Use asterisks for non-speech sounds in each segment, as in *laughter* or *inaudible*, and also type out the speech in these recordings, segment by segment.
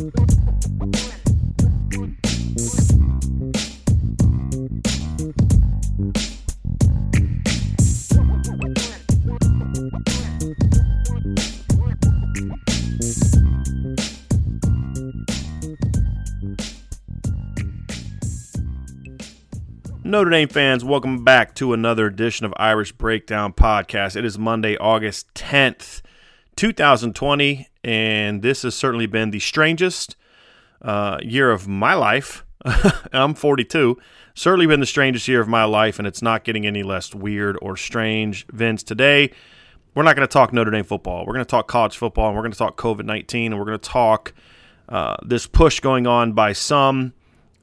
Notre Dame fans, welcome back to another edition of Irish Breakdown Podcast. It is Monday, August 10th, 2020, and this has certainly been the strangest uh, year of my life. *laughs* I'm 42. Certainly been the strangest year of my life, and it's not getting any less weird or strange. Vince, today we're not going to talk Notre Dame football. We're going to talk college football, and we're going to talk COVID 19, and we're going to talk uh, this push going on by some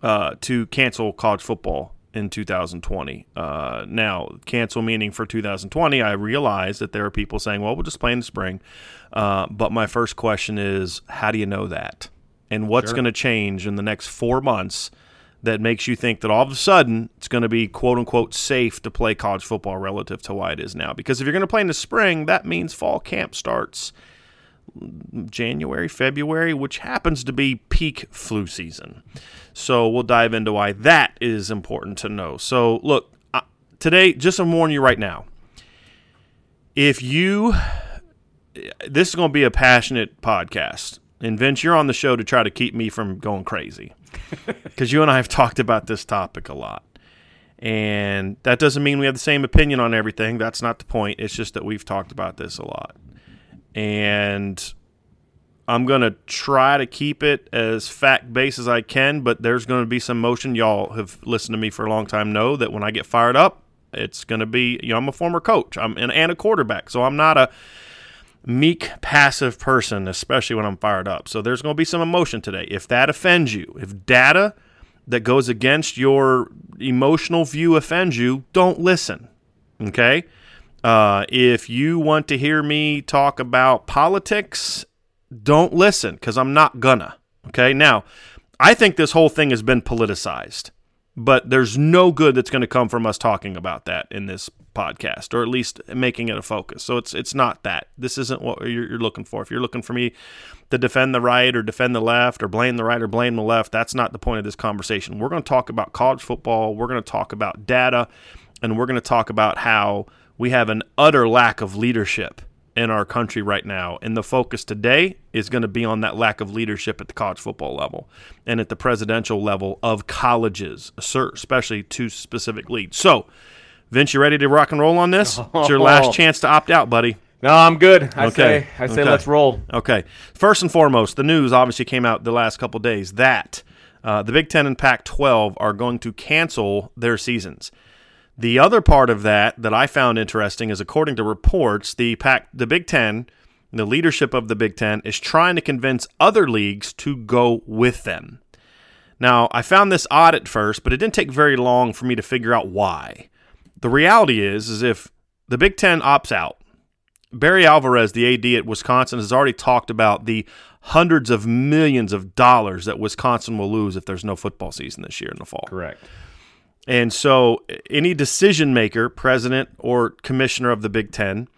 uh, to cancel college football in 2020. Uh, now, cancel meaning for 2020, I realize that there are people saying, well, we'll just play in the spring. Uh, but my first question is, how do you know that? And what's Sure. going to change in the next four months that makes you think that all of a sudden it's going to be quote unquote safe to play college football relative to why it is now? Because if you're going to play in the spring, that means fall camp starts January, February, which happens to be peak flu season. So we'll dive into why that is important to know. So, look, uh, today, just to warn you right now, if you, this is going to be a passionate podcast. And Vince, you're on the show to try to keep me from going crazy *laughs* because you and I have talked about this topic a lot. And that doesn't mean we have the same opinion on everything. That's not the point. It's just that we've talked about this a lot and I'm going to try to keep it as fact based as I can, but there's going to be some motion. Y'all have listened to me for a long time know that when I get fired up, it's going to be, you know, I'm a former coach I'm and, and a quarterback, so I'm not a meek, passive person, especially when I'm fired up. So there's going to be some emotion today. If that offends you, if data that goes against your emotional view offends you, don't listen. Okay? Uh, if you want to hear me talk about politics, don't listen because I'm not gonna. Okay. Now, I think this whole thing has been politicized, but there's no good that's going to come from us talking about that in this podcast, or at least making it a focus. So it's it's not that. This isn't what you're, you're looking for. If you're looking for me to defend the right or defend the left or blame the right or blame the left, that's not the point of this conversation. We're going to talk about college football. We're going to talk about data, and we're going to talk about how we have an utter lack of leadership in our country right now. And the focus today is going to be on that lack of leadership at the college football level and at the presidential level of colleges, especially two specific leagues. So, Vince, you ready to rock and roll on this? It's your last *laughs* chance to opt out, buddy. No, I'm good. I Okay. say, I say, Okay. let's roll. Okay. First and foremost, the news obviously came out the last couple days that uh, the Big Ten and Pac 12 are going to cancel their seasons. The other part of that that I found interesting is according to reports, the Pac, the Big 10, the leadership of the Big 10 is trying to convince other leagues to go with them. Now, I found this odd at first, but it didn't take very long for me to figure out why. The reality is is if the Big 10 opts out, Barry Alvarez, the AD at Wisconsin, has already talked about the hundreds of millions of dollars that Wisconsin will lose if there's no football season this year in the fall. Correct. And so, any decision maker, president or commissioner of the Big Ten,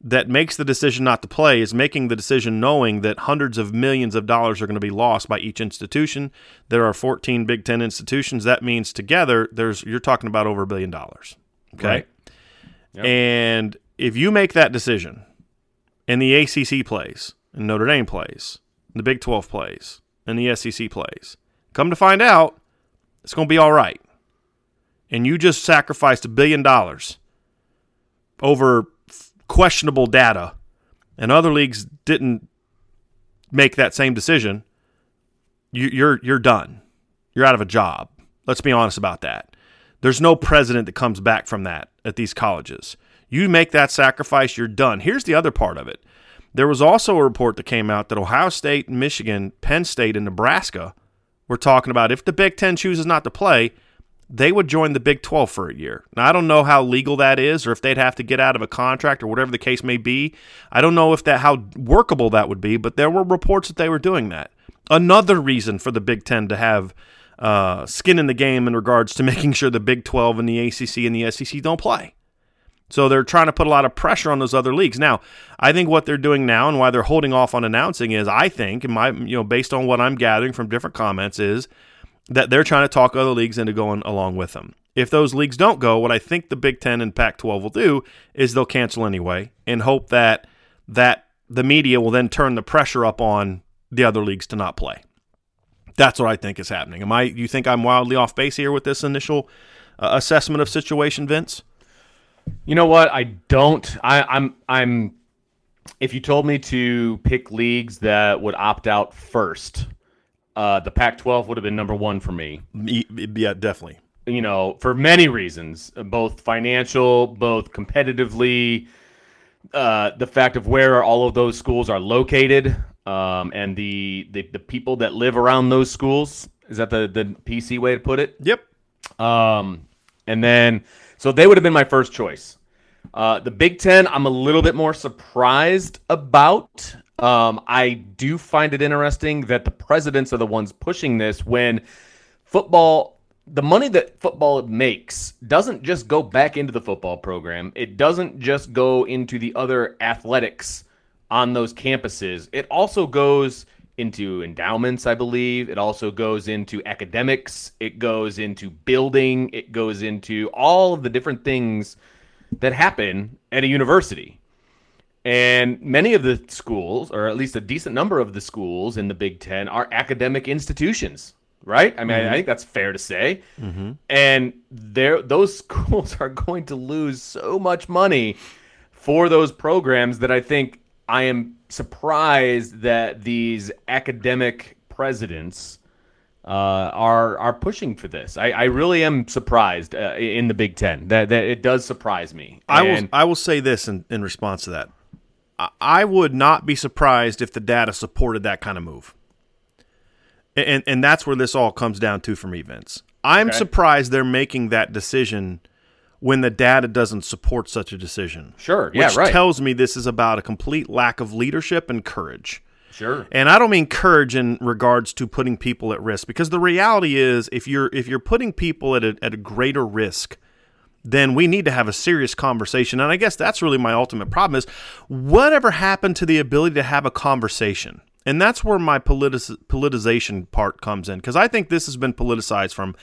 that makes the decision not to play is making the decision knowing that hundreds of millions of dollars are going to be lost by each institution. There are 14 Big Ten institutions. That means together, there's you're talking about over a billion dollars. Okay. Right. Yep. And if you make that decision, and the ACC plays, and Notre Dame plays, and the Big 12 plays, and the SEC plays, come to find out, it's going to be all right. And you just sacrificed a billion dollars over questionable data, and other leagues didn't make that same decision. You, you're you're done. You're out of a job. Let's be honest about that. There's no president that comes back from that at these colleges. You make that sacrifice, you're done. Here's the other part of it. There was also a report that came out that Ohio State, Michigan, Penn State, and Nebraska were talking about if the Big Ten chooses not to play, they would join the Big 12 for a year. Now, I don't know how legal that is or if they'd have to get out of a contract or whatever the case may be. I don't know if that how workable that would be, but there were reports that they were doing that. Another reason for the Big 10 to have uh, skin in the game in regards to *laughs* making sure the Big 12 and the ACC and the SEC don't play. So they're trying to put a lot of pressure on those other leagues. Now, I think what they're doing now and why they're holding off on announcing is I think, in my you know, based on what I'm gathering from different comments, is that they're trying to talk other leagues into going along with them. If those leagues don't go, what I think the Big Ten and Pac-12 will do is they'll cancel anyway and hope that that the media will then turn the pressure up on the other leagues to not play. That's what I think is happening. Am I? You think I'm wildly off base here with this initial uh, assessment of situation, Vince? You know what? I don't. I, I'm. I'm. If you told me to pick leagues that would opt out first, uh, the Pac-12 would have been number one for me. Yeah, definitely. You know, for many reasons, both financial, both competitively, uh, the fact of where all of those schools are located, um, and the, the the people that live around those schools. Is that the the PC way to put it? Yep. Um, and then, so they would have been my first choice. Uh, the Big Ten, I'm a little bit more surprised about. Um, I do find it interesting that the presidents are the ones pushing this when football, the money that football makes doesn't just go back into the football program. It doesn't just go into the other athletics on those campuses. It also goes into endowments, I believe. It also goes into academics. It goes into building. It goes into all of the different things that happen at a university. And many of the schools, or at least a decent number of the schools in the Big Ten, are academic institutions, right? I mean, mm-hmm. I think that's fair to say. Mm-hmm. And there, those *laughs* schools are going to lose so much money for those programs that I think I am surprised that these academic presidents uh, are are pushing for this. I, I really am surprised uh, in the Big Ten. That, that it does surprise me. I will I will say this in, in response to that. I, would not be surprised if the data supported that kind of move. And and that's where this all comes down to for me, Vince. I'm okay. surprised they're making that decision when the data doesn't support such a decision. Sure. Yeah, which right. tells me this is about a complete lack of leadership and courage. Sure. And I don't mean courage in regards to putting people at risk because the reality is if you're if you're putting people at a, at a greater risk, then we need to have a serious conversation. And I guess that's really my ultimate problem is whatever happened to the ability to have a conversation? And that's where my politic- politicization part comes in because I think this has been politicized from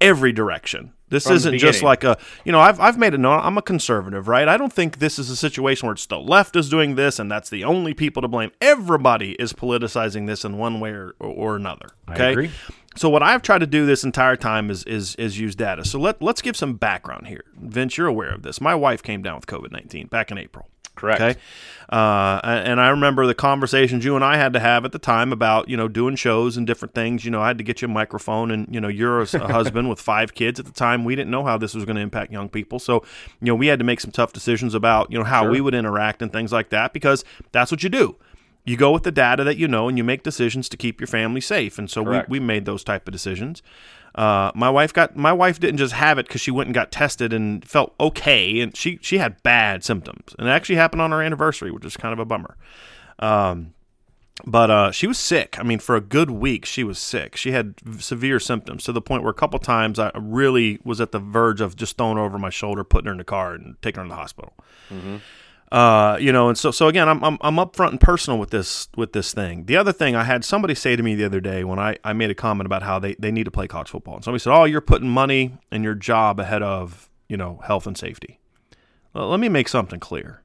every direction. This From isn't just like a, you know, I've, I've made it known I'm a conservative, right? I don't think this is a situation where it's the left is doing this and that's the only people to blame. Everybody is politicizing this in one way or, or another. Okay. So what I've tried to do this entire time is is is use data. So let let's give some background here. Vince, you're aware of this. My wife came down with COVID nineteen back in April. Correct. Okay. Uh, and I remember the conversations you and I had to have at the time about you know doing shows and different things. You know, I had to get you a microphone, and you know, you're a, a *laughs* husband with five kids at the time. We didn't know how this was going to impact young people, so you know, we had to make some tough decisions about you know how Sure. we would interact and things like that because that's what you do. You go with the data that you know, and you make decisions to keep your family safe. And so we, Correct. we made those type of decisions. Uh, my wife got my wife didn't just have it because she went and got tested and felt okay, and she she had bad symptoms, and it actually happened on our anniversary, which is kind of a bummer. Um, but uh, she was sick. I mean, for a good week, she was sick. She had severe symptoms to the point where a couple times I really was at the verge of just throwing her over my shoulder, putting her in the car, and taking her to the hospital. Uh, you know, and so so again, I'm I'm I'm upfront and personal with this with this thing. The other thing I had somebody say to me the other day when I, I made a comment about how they, they need to play college football, and somebody said, "Oh, you're putting money and your job ahead of you know health and safety." Well, let me make something clear.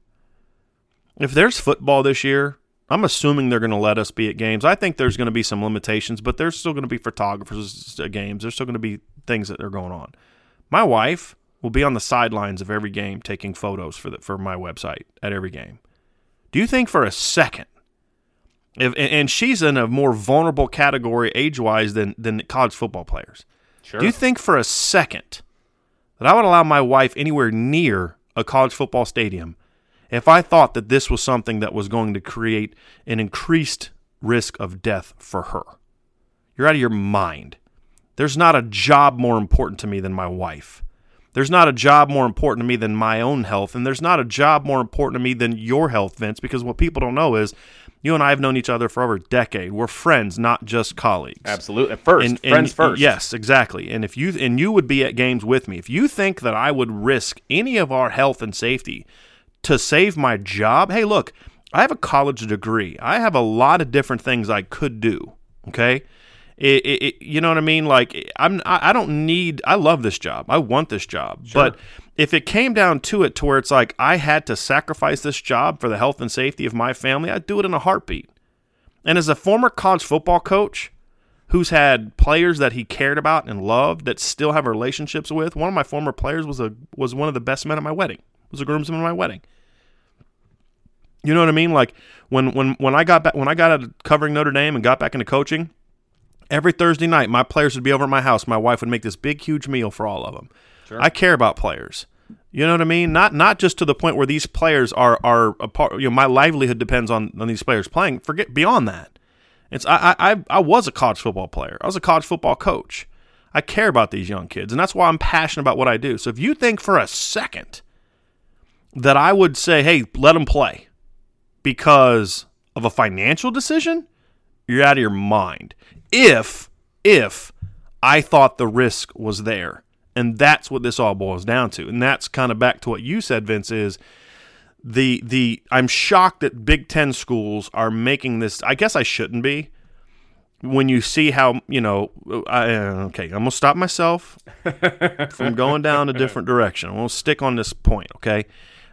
If there's football this year, I'm assuming they're going to let us be at games. I think there's going to be some limitations, but there's still going to be photographers at games. There's still going to be things that are going on. My wife will be on the sidelines of every game taking photos for the, for my website at every game. Do you think for a second, if and- she's in a more vulnerable category age wise than than college football players? Sure. Do you think for a second that I would allow my wife anywhere near a college football stadium if I thought that this was something that was going to create an increased risk of death for her? You're out of your mind. There's not a job more important to me than my wife. There's not a job more important to me than my own health, and there's not a job more important to me than your health, Vince, because what people don't know is you and I have known each other for over a decade. We're friends, not just colleagues. Absolutely. At First, And- and- friends first. Yes, exactly. And if you and you would be at games with me, if you think that I would risk any of our health and safety to save my job, hey, look, I have a college degree. I have a lot of different things I could do. Okay. It, it, it- you know what I mean? Like I'm, I I don't need. I love this job. I want this job. But if it came down to it, to where it's like I had to sacrifice this job for the health and safety of my family, I'd do it in a heartbeat. And as a former college football coach, who's had players that he cared about and loved that still have relationships with. One of my former players was a was one of the best men at my wedding. Was a groomsman at my wedding. You know what I mean? Like when when when I got back when I got out of covering Notre Dame and got back into coaching, every Thursday night my players would be over at my house. My wife would make this big huge meal for all of them. I care about players. You know what I mean? Not not just to the point where these players are are a part. You know, my livelihood depends on on these players playing. Forget beyond that. It's I I- I was a college football player. I was a college football coach. I care about these young kids, and that's why I'm passionate about what I do. So if you think for a second that I would say, "Hey, let them play," because of a financial decision, you're out of your mind. If if I thought the risk was there, and that's what this all boils down to, and that's kind of back to what you said, Vince. Is the the I'm shocked that Big Ten schools are making this. I guess I shouldn't be. When you see how you know, I, uh, okay, I'm gonna stop myself *laughs* from going down a different direction. I'm gonna stick on this point. Okay,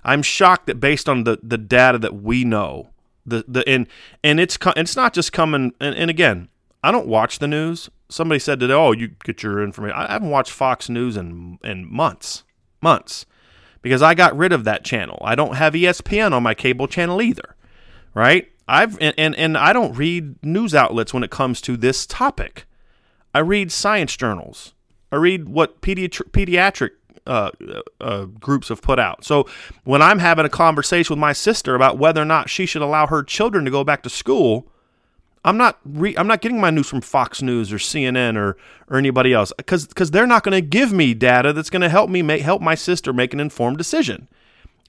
I'm shocked that based on the the data that we know, the the and and it's it's not just coming. And, and again, I don't watch the news. Somebody said today, "Oh, you get your information." I haven't watched Fox News in in months, months because I got rid of that channel. I don't have ESPN on my cable channel either, right? I've and, and, and I don't read news outlets when it comes to this topic. I read science journals. I read what pediatri- pediatric uh, uh, groups have put out. So when I'm having a conversation with my sister about whether or not she should allow her children to go back to school, I'm not re- I'm not getting my news from Fox News or CNN or or anybody else because because they're not going to give me data that's going to help me make help my sister make an informed decision.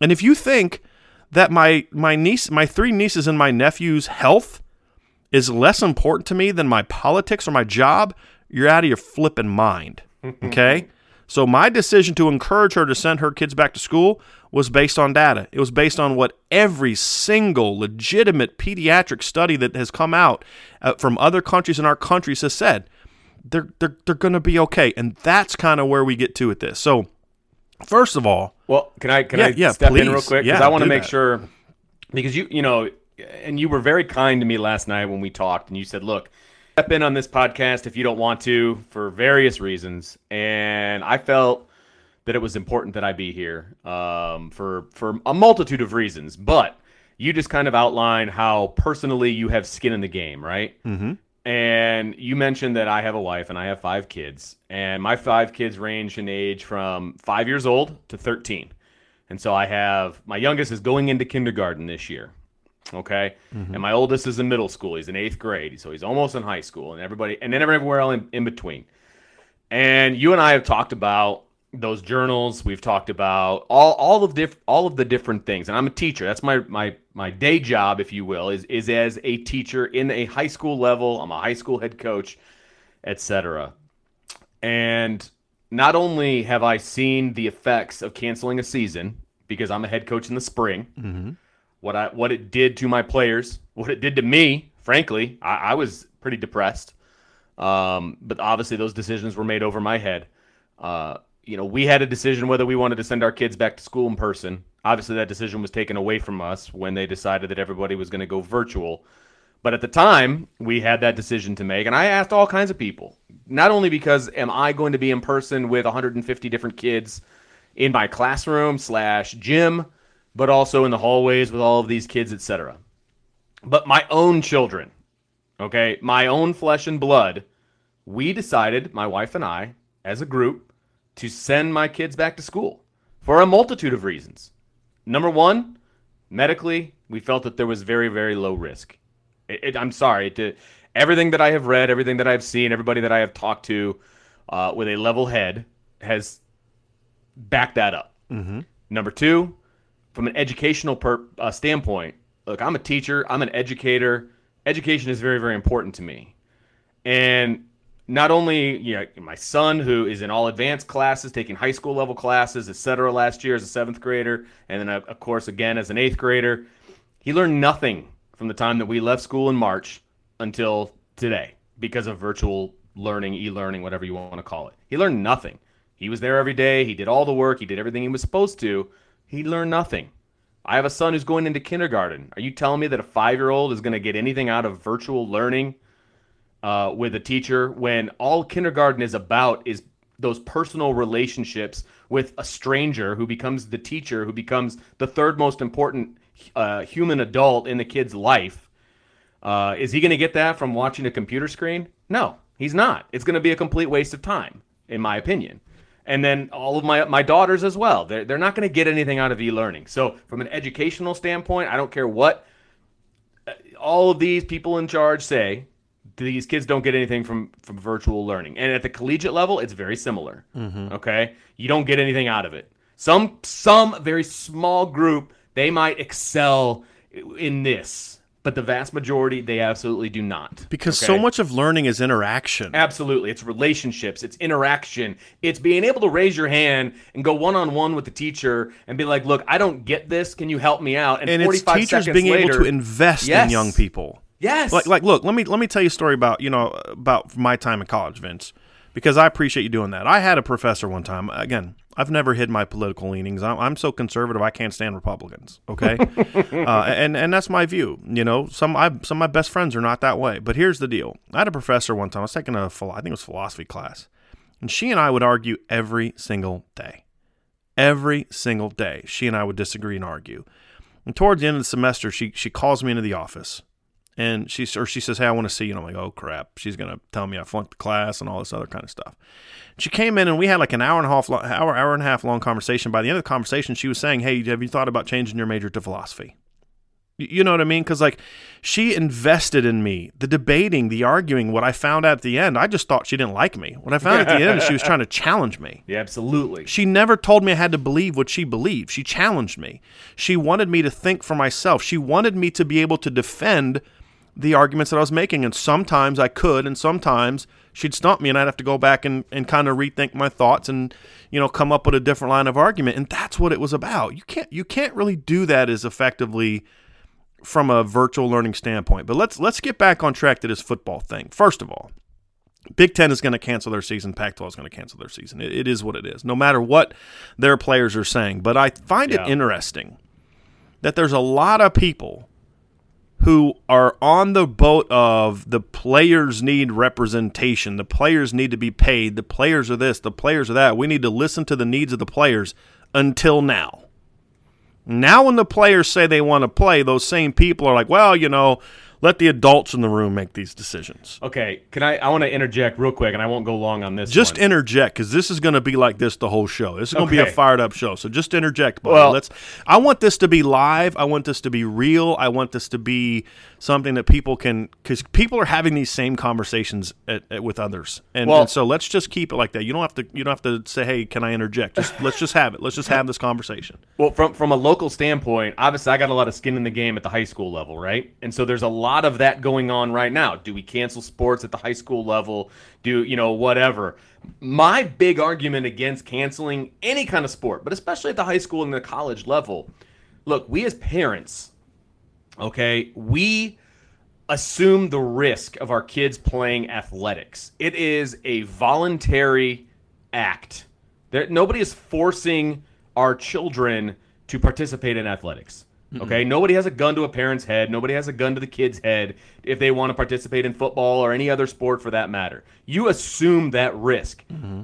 And if you think that my my niece my three nieces and my nephew's health is less important to me than my politics or my job, you're out of your flipping mind. *laughs* Okay? so my decision to encourage her to send her kids back to school was based on data. It was based on what every single legitimate pediatric study that has come out uh, from other countries in our countries has said. They're they're they're going to be okay. And that's kind of where we get to with this. So first of all, Well, can I can Yeah, I yeah, step in real please. quick because Yeah, I want to make that. sure because you you know and you were very kind to me last night when we talked and you said, "Look, step in on this podcast if you don't want to for various reasons." And I felt that it was important that I be here um, for for a multitude of reasons. But you just kind of outline how personally you have skin in the game, right? Mm-hmm. And you mentioned that I have a wife and I have five kids, and my five kids range in age from five years old to 13. And so I have my youngest is going into kindergarten this year. Okay. Mm-hmm. And my oldest is in middle school. He's in eighth grade. So he's almost in high school and everybody, and then everywhere else in, in between. And you and I have talked about those journals. We've talked about all, all of diff, all of the different things. And I'm a teacher. That's my, my, my day job, if you will, is, is as a teacher in a high school level. I'm a high school head coach, etc. And not only have I seen the effects of canceling a season because I'm a head coach in the spring, mm-hmm. what I what it did to my players, what it did to me, frankly, I, I was pretty depressed. Um, but obviously, those decisions were made over my head. Uh, you know, we had a decision whether we wanted to send our kids back to school in person. Obviously, that decision was taken away from us when they decided that everybody was going to go virtual. But at the time, we had that decision to make, and I asked all kinds of people. Not only because am I going to be in person with 150 different kids in my classroom slash gym, but also in the hallways with all of these kids, etc. But my own children, okay, my own flesh and blood, we decided, my wife and I, as a group, to send my kids back to school for a multitude of reasons. Number one, medically, we felt that there was very, very low risk. It, it, I'm sorry. To, everything that I have read, everything that I've seen, everybody that I have talked to uh, with a level head has backed that up. Mm-hmm. Number two, from an educational per, uh, standpoint, look, I'm a teacher, I'm an educator. Education is very, very important to me. And not only you know, my son, who is in all advanced classes, taking high school level classes, etc last year as a seventh grader, and then, of course, again as an eighth grader, he learned nothing from the time that we left school in March until today because of virtual learning, e learning, whatever you want to call it. He learned nothing. He was there every day. He did all the work. He did everything he was supposed to. He learned nothing. I have a son who's going into kindergarten. Are you telling me that a five year old is going to get anything out of virtual learning uh, with a teacher when all kindergarten is about is those personal relationships with a stranger who becomes the teacher, who becomes the third most important uh, human adult in the kid's life. Uh, is he going to get that from watching a computer screen? No, he's not. It's going to be a complete waste of time, in my opinion. And then all of my my daughters as well. They're, they're not going to get anything out of e-learning. So from an educational standpoint, I don't care what uh, all of these people in charge say. These kids don't get anything from from virtual learning. And at the collegiate level, it's very similar. Mm-hmm. Okay, you don't get anything out of it. Some some very small group they might excel in this, but the vast majority they absolutely do not. Because okay? so much of learning is interaction. Absolutely. It's relationships, it's interaction. It's being able to raise your hand and go one on one with the teacher and be like, "Look, I don't get this. Can you help me out?" And, and it's teachers being later, able to invest yes, in young people. Yes. Like like look, let me let me tell you a story about, you know, about my time in college, Vince, because I appreciate you doing that. I had a professor one time, again, I've never hid my political leanings. I'm, I'm so conservative. I can't stand Republicans. Okay, *laughs* uh, and and that's my view. You know, some I, some of my best friends are not that way. But here's the deal. I had a professor one time. I was taking a I think it was philosophy class, and she and I would argue every single day. Every single day, she and I would disagree and argue. And towards the end of the semester, she she calls me into the office and she or she says, "Hey, I want to see you." And I'm like, "Oh crap!" She's gonna tell me I flunked the class and all this other kind of stuff. She came in and we had like an hour and a half, hour, hour and a half long conversation. By the end of the conversation, she was saying, "Hey, have you thought about changing your major to philosophy?" You know what I mean? Because like she invested in me, the debating, the arguing. What I found out at the end, I just thought she didn't like me. What I found at the end, she was trying to *laughs* challenge me. Yeah, absolutely. She never told me I had to believe what she believed. She challenged me. She wanted me to think for myself. She wanted me to be able to defend the arguments that I was making. And sometimes I could, and sometimes she'd stump me, and I'd have to go back and, and kind of rethink my thoughts and you know come up with a different line of argument. And that's what it was about. You can't you can't really do that as effectively from a virtual learning standpoint. But let's let's get back on track to this football thing. First of all. Big Ten is going to cancel their season. Pac 12 is going to cancel their season. It, it is what it is, no matter what their players are saying. But I find yeah. it interesting that there's a lot of people who are on the boat of the players need representation, the players need to be paid, the players are this, the players are that. We need to listen to the needs of the players until now. Now, when the players say they want to play, those same people are like, well, you know, let the adults in the room make these decisions. Okay, can I? I want to interject real quick, and I won't go long on this. Just one. interject because this is going to be like this the whole show. This is going to be a fired up show. So just interject, buddy. Well- Let's. I want this to be live. I want this to be real. I want this to be something that people can because people are having these same conversations at, at- with others, and, Well- and so let's just keep it like that. You don't have to. You don't have to say, "Hey, can I interject?" Just let's just have it. Let's just have this conversation. Well, from from a local standpoint, obviously, I got a lot of skin in the game at the high school level, right? And so there's a lot of that going on right now. Do we cancel sports at the high school level? Do you know whatever? My big argument against canceling any kind of sport, but especially at the high school and the college level, look, we as parents, okay, we assume the risk of our kids playing athletics. It is a voluntary act. There, nobody is forcing our children to participate in athletics. Okay, nobody has a gun to a parent's head. Nobody has a gun to the kid's head if they want to participate in football or any other sport for that matter. You assume that risk. Mm-hmm.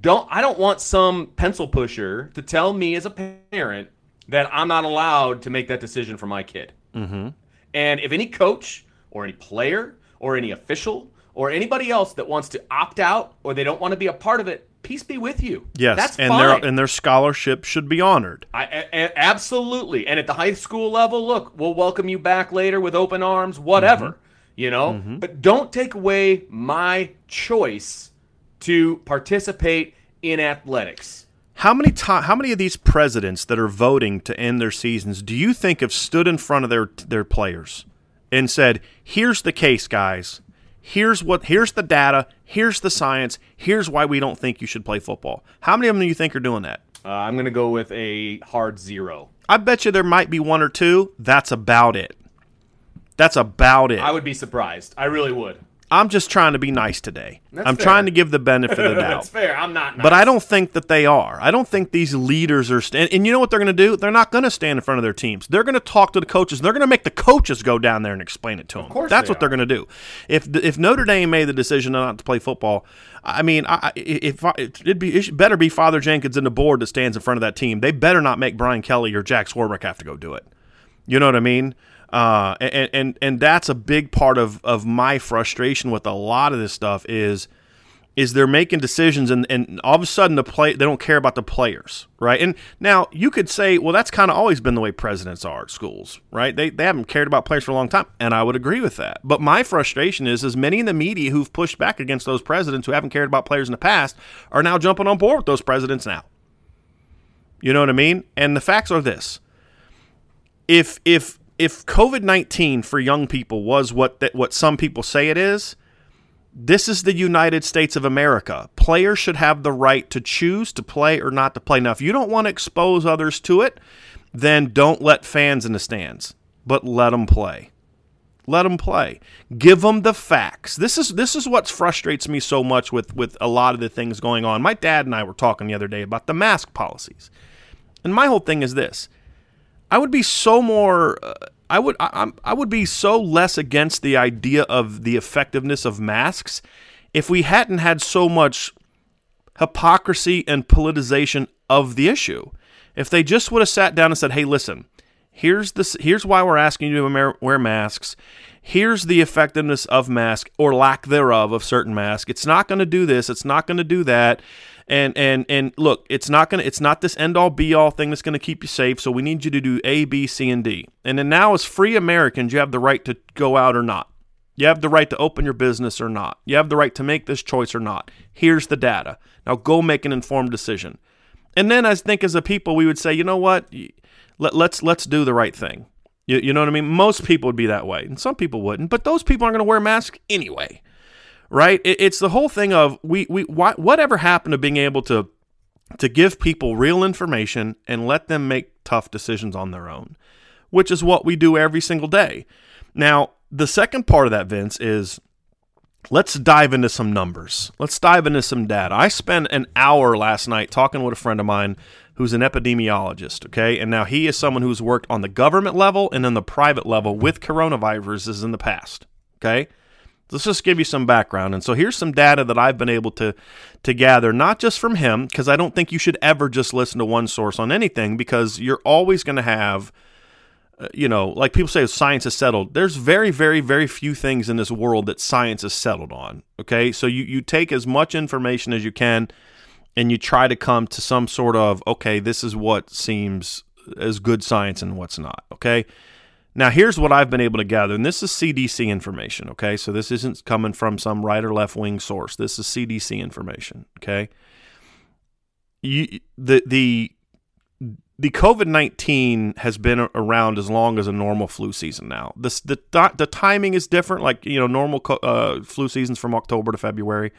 Don't I don't want some pencil pusher to tell me as a parent that I'm not allowed to make that decision for my kid. And if any coach or any player or any official or anybody else that wants to opt out or they don't want to be a part of it, peace be with you. Yes, that's and fine. their and their scholarship should be honored. I, a- a- absolutely. And at the high school level, look, we'll welcome you back later with open arms, whatever. Mm-hmm. You know, but don't take away my choice to participate in athletics. How many ti How many of these presidents that are voting to end their seasons do you think have stood in front of their their players and said, "Here's the case, guys. Here's what. Here's the data. Here's the science. Here's why we don't think you should play football." How many of them do you think are doing that? Uh, I'm going to go with a hard zero. I bet you there might be one or two. That's about it. That's about it. I would be surprised. I really would. I'm just trying to be nice today. That's I'm fair. trying to give the benefit of the *laughs* doubt. That's fair. I'm not. But. I don't think that they are. I don't think these leaders are. St- and you know what they're going to do? They're not going to stand in front of their teams. They're going to talk to the coaches. They're going to make the coaches go down there and explain it to them. Of course That's they what they're going to do. If if Notre Dame made the decision not to play football, I mean, I, I- if I, it'd be it better be Father Jenkins and the board that stands in front of that team. They better not make Brian Kelly or Jack Swarbrick have to go do it. You know what I mean? Uh, and, and and that's a big part of, of my frustration with a lot of this stuff is is they're making decisions and, and all of a sudden the play they don't care about the players, right? And now you could say, well, that's kind of always been the way presidents are at schools, right? They, they haven't cared about players for a long time, and I would agree with that. But my frustration is, as many in the media who've pushed back against those presidents who haven't cared about players in the past are now jumping on board with those presidents now. You know what I mean? And the facts are this: if if if COVID nineteen for young people was what that what some people say it is, this is the United States of America. Players should have the right to choose to play or not to play. Now, if you don't want to expose others to it, then don't let fans in the stands, but let them play. Let them play. Give them the facts. This is this is what frustrates me so much with with a lot of the things going on. My dad and I were talking the other day about the mask policies, and my whole thing is this: I would be so more. Uh, I would. I, I would be so less against the idea of the effectiveness of masks if we hadn't had so much hypocrisy and politicization of the issue. If they just would have sat down and said, "Hey, listen, here's this. Here's why we're asking you to wear- wear masks. Here's the effectiveness of mask or lack thereof of certain masks. It's not going to do this. It's not going to do that." And and and look, it's not gonna. It's not this end all be all thing that's gonna keep you safe. So we need you to do A, B, C, and D. And then now, as free Americans, you have the right to go out or not. You have the right to open your business or not. You have the right to make this choice or not. Here's the data. Now go make an informed decision. And then I think as a people, we would say, you know what? Let, let's let's do the right thing. You, you know what I mean? Most people would be that way, and some people wouldn't. But those people aren't going to wear masks anyway, right? It, it's the whole thing of we we why, whatever happened to being able to to give people real information and let them make tough decisions on their own, which is what we do every single day. Now, the second part of that, Vince, is let's dive into some numbers. Let's dive into some data. I spent an hour last night talking with a friend of mine, who's an epidemiologist. Okay, and now he is someone who's worked on the government level and then the private level with coronaviruses in the past. Okay. Let's just give you some background. And so here's some data that I've been able to to gather, not just from him, because I don't think you should ever just listen to one source on anything, because you're always going to have, uh, you know, like people say, science is settled. There's very, very, very few things in this world that science is settled on. Okay, so you you take as much information as you can, and you try to come to some sort of okay, this is what seems as good science and what's not. Okay. Now, here's what I've been able to gather, and this is CDC information, okay? So this isn't coming from some right or left wing source. This is CDC information, okay? You, the the the COVID nineteen has been around as long as a normal flu season. Now, this the the timing is different. Like you know, normal uh, flu seasons from October to February,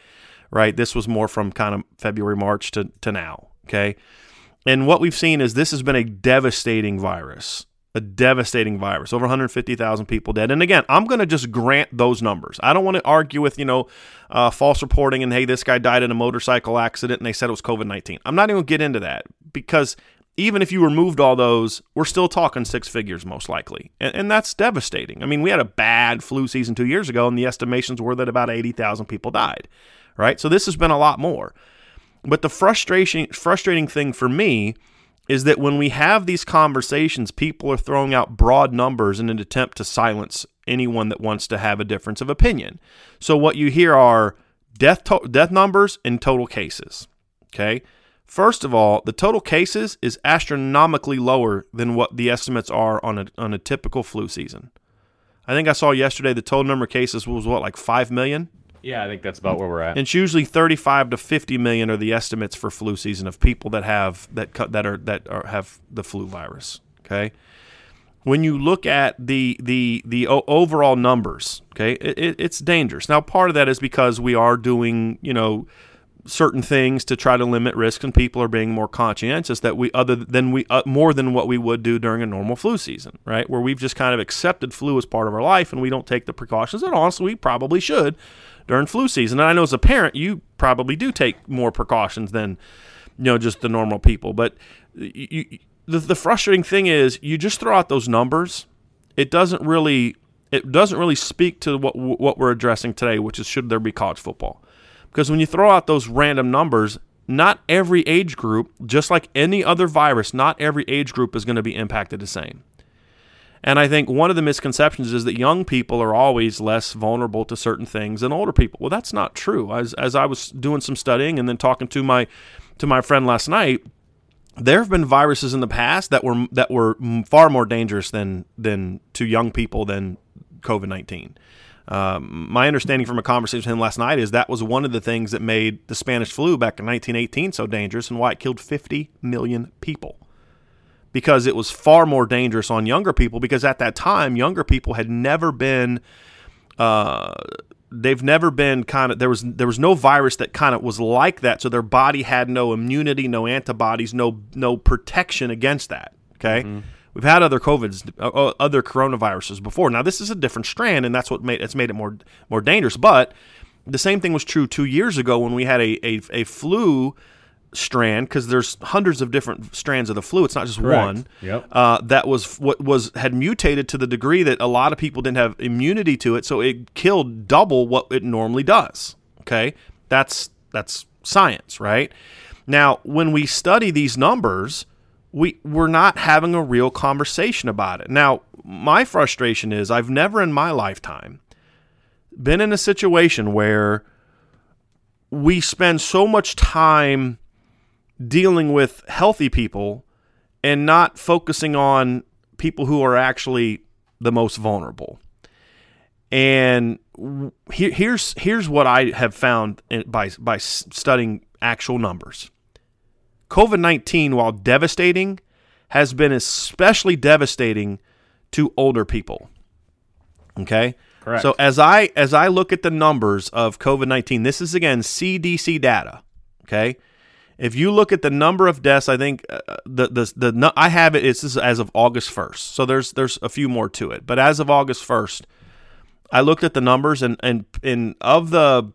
right? This was more from kind of February March to to now, okay? And what we've seen is this has been a devastating virus a devastating virus. Over 150,000 people dead. And again, I'm going to just grant those numbers. I don't want to argue with, you know, uh, false reporting and, hey, this guy died in a motorcycle accident and they said it was COVID 19. I'm not even going to get into that because even if you removed all those, we're still talking six figures most likely. And, and that's devastating. I mean, we had a bad flu season two years ago, and the estimations were that about 80,000 people died, right? So this has been a lot more. But the frustration, frustrating thing for me is that when we have these conversations, people are throwing out broad numbers in an attempt to silence anyone that wants to have a difference of opinion. So what you hear are death to- death numbers and total cases. Okay? First of all, the total cases is astronomically lower than what the estimates are on a on a typical flu season. I think I saw yesterday the total number of cases was what like 5 million. Yeah, I think that's about where we're at. And it's usually 35 to 50 million are the estimates for flu season of people that have that cut that are that are, have the flu virus. Okay. When you look at the the the overall numbers, okay, it, it's dangerous. Now, part of that is because we are doing, you know, certain things to try to limit risk, and people are being more conscientious that we other than we uh, more than what we would do during a normal flu season, right? Where we've just kind of accepted flu as part of our life, and we don't take the precautions that honestly we probably should during flu season. And I know as a parent, you probably do take more precautions than you know just the normal people. But you, you, the, the frustrating thing is, you just throw out those numbers. It doesn't really it doesn't really speak to what what we're addressing today, which is should there be college football? Because when you throw out those random numbers, not every age group, just like any other virus, not every age group is going to be impacted the same. And I think one of the misconceptions is that young people are always less vulnerable to certain things than older people. Well, that's not true. As as I was doing some studying and then talking to my to my friend last night, there have been viruses in the past that were that were far more dangerous than than to young people than COVID nineteen. Um, my understanding from a conversation with him last night is that was one of the things that made the Spanish flu back in 1918 so dangerous and why it killed 50 million people because it was far more dangerous on younger people because at that time younger people had never been uh, they've never been kind of there was there was no virus that kind of was like that so their body had no immunity no antibodies no no protection against that okay mm-hmm. we've had other covids uh, uh other coronaviruses before now this is a different strand and that's what made it's made it more more dangerous but the same thing was true 2 years ago when we had a a, a flu strand because there's hundreds of different strands of the flu. It's not just Correct. one. Yep. Uh, that was what was had mutated to the degree that a lot of people didn't have immunity to it, so it killed double what it normally does. Okay, that's that's science, right? Now, when we study these numbers, we we're not having a real conversation about it. Now, my frustration is I've never in my lifetime been in a situation where we spend so much time dealing with healthy people and not focusing on people who are actually the most vulnerable. And here, here's here's what I have found by by studying actual numbers. COVID nineteen, while devastating, has been especially devastating to older people. Okay, correct. So as I as I look at the numbers of COVID nineteen, this is again CDC data. Okay, if you look at the number of deaths, I think uh, the, the the I have it. It's as of August first. So there's there's a few more to it, but as of August first, I looked at the numbers and and and of the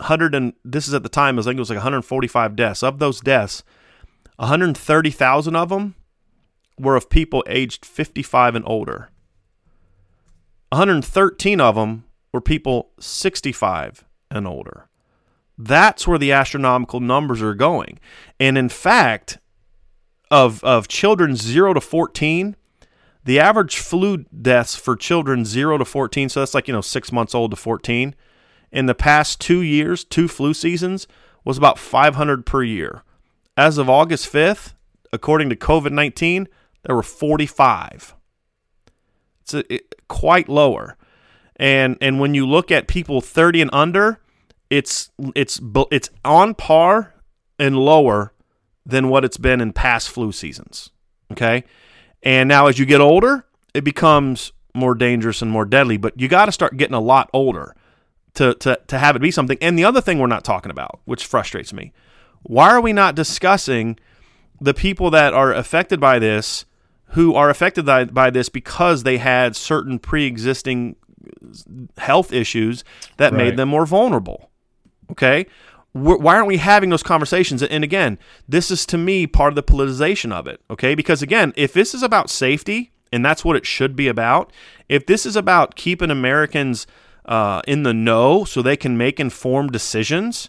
hundred and this is at the time I think it was like 145 deaths. Of those deaths, 130,000 of them were of people aged 55 and older. 113 of them were people 65 and older. That's where the astronomical numbers are going. And in fact, of, of children 0 to 14, the average flu deaths for children 0 to 14, so that's like, you know, 6 months old to 14, in the past 2 years, two flu seasons was about 500 per year. As of August 5th, according to COVID-19, there were 45. It's a, it, quite lower. And and when you look at people 30 and under, it's it's it's on par and lower than what it's been in past flu seasons. Okay? And now as you get older, it becomes more dangerous and more deadly, but you got to start getting a lot older to, to, to have it be something. And the other thing we're not talking about, which frustrates me, why are we not discussing the people that are affected by this who are affected by, by this because they had certain pre existing health issues that right. made them more vulnerable? Okay. Why aren't we having those conversations? And again, this is to me part of the politicization of it. Okay. Because again, if this is about safety, and that's what it should be about, if this is about keeping Americans uh, in the know so they can make informed decisions,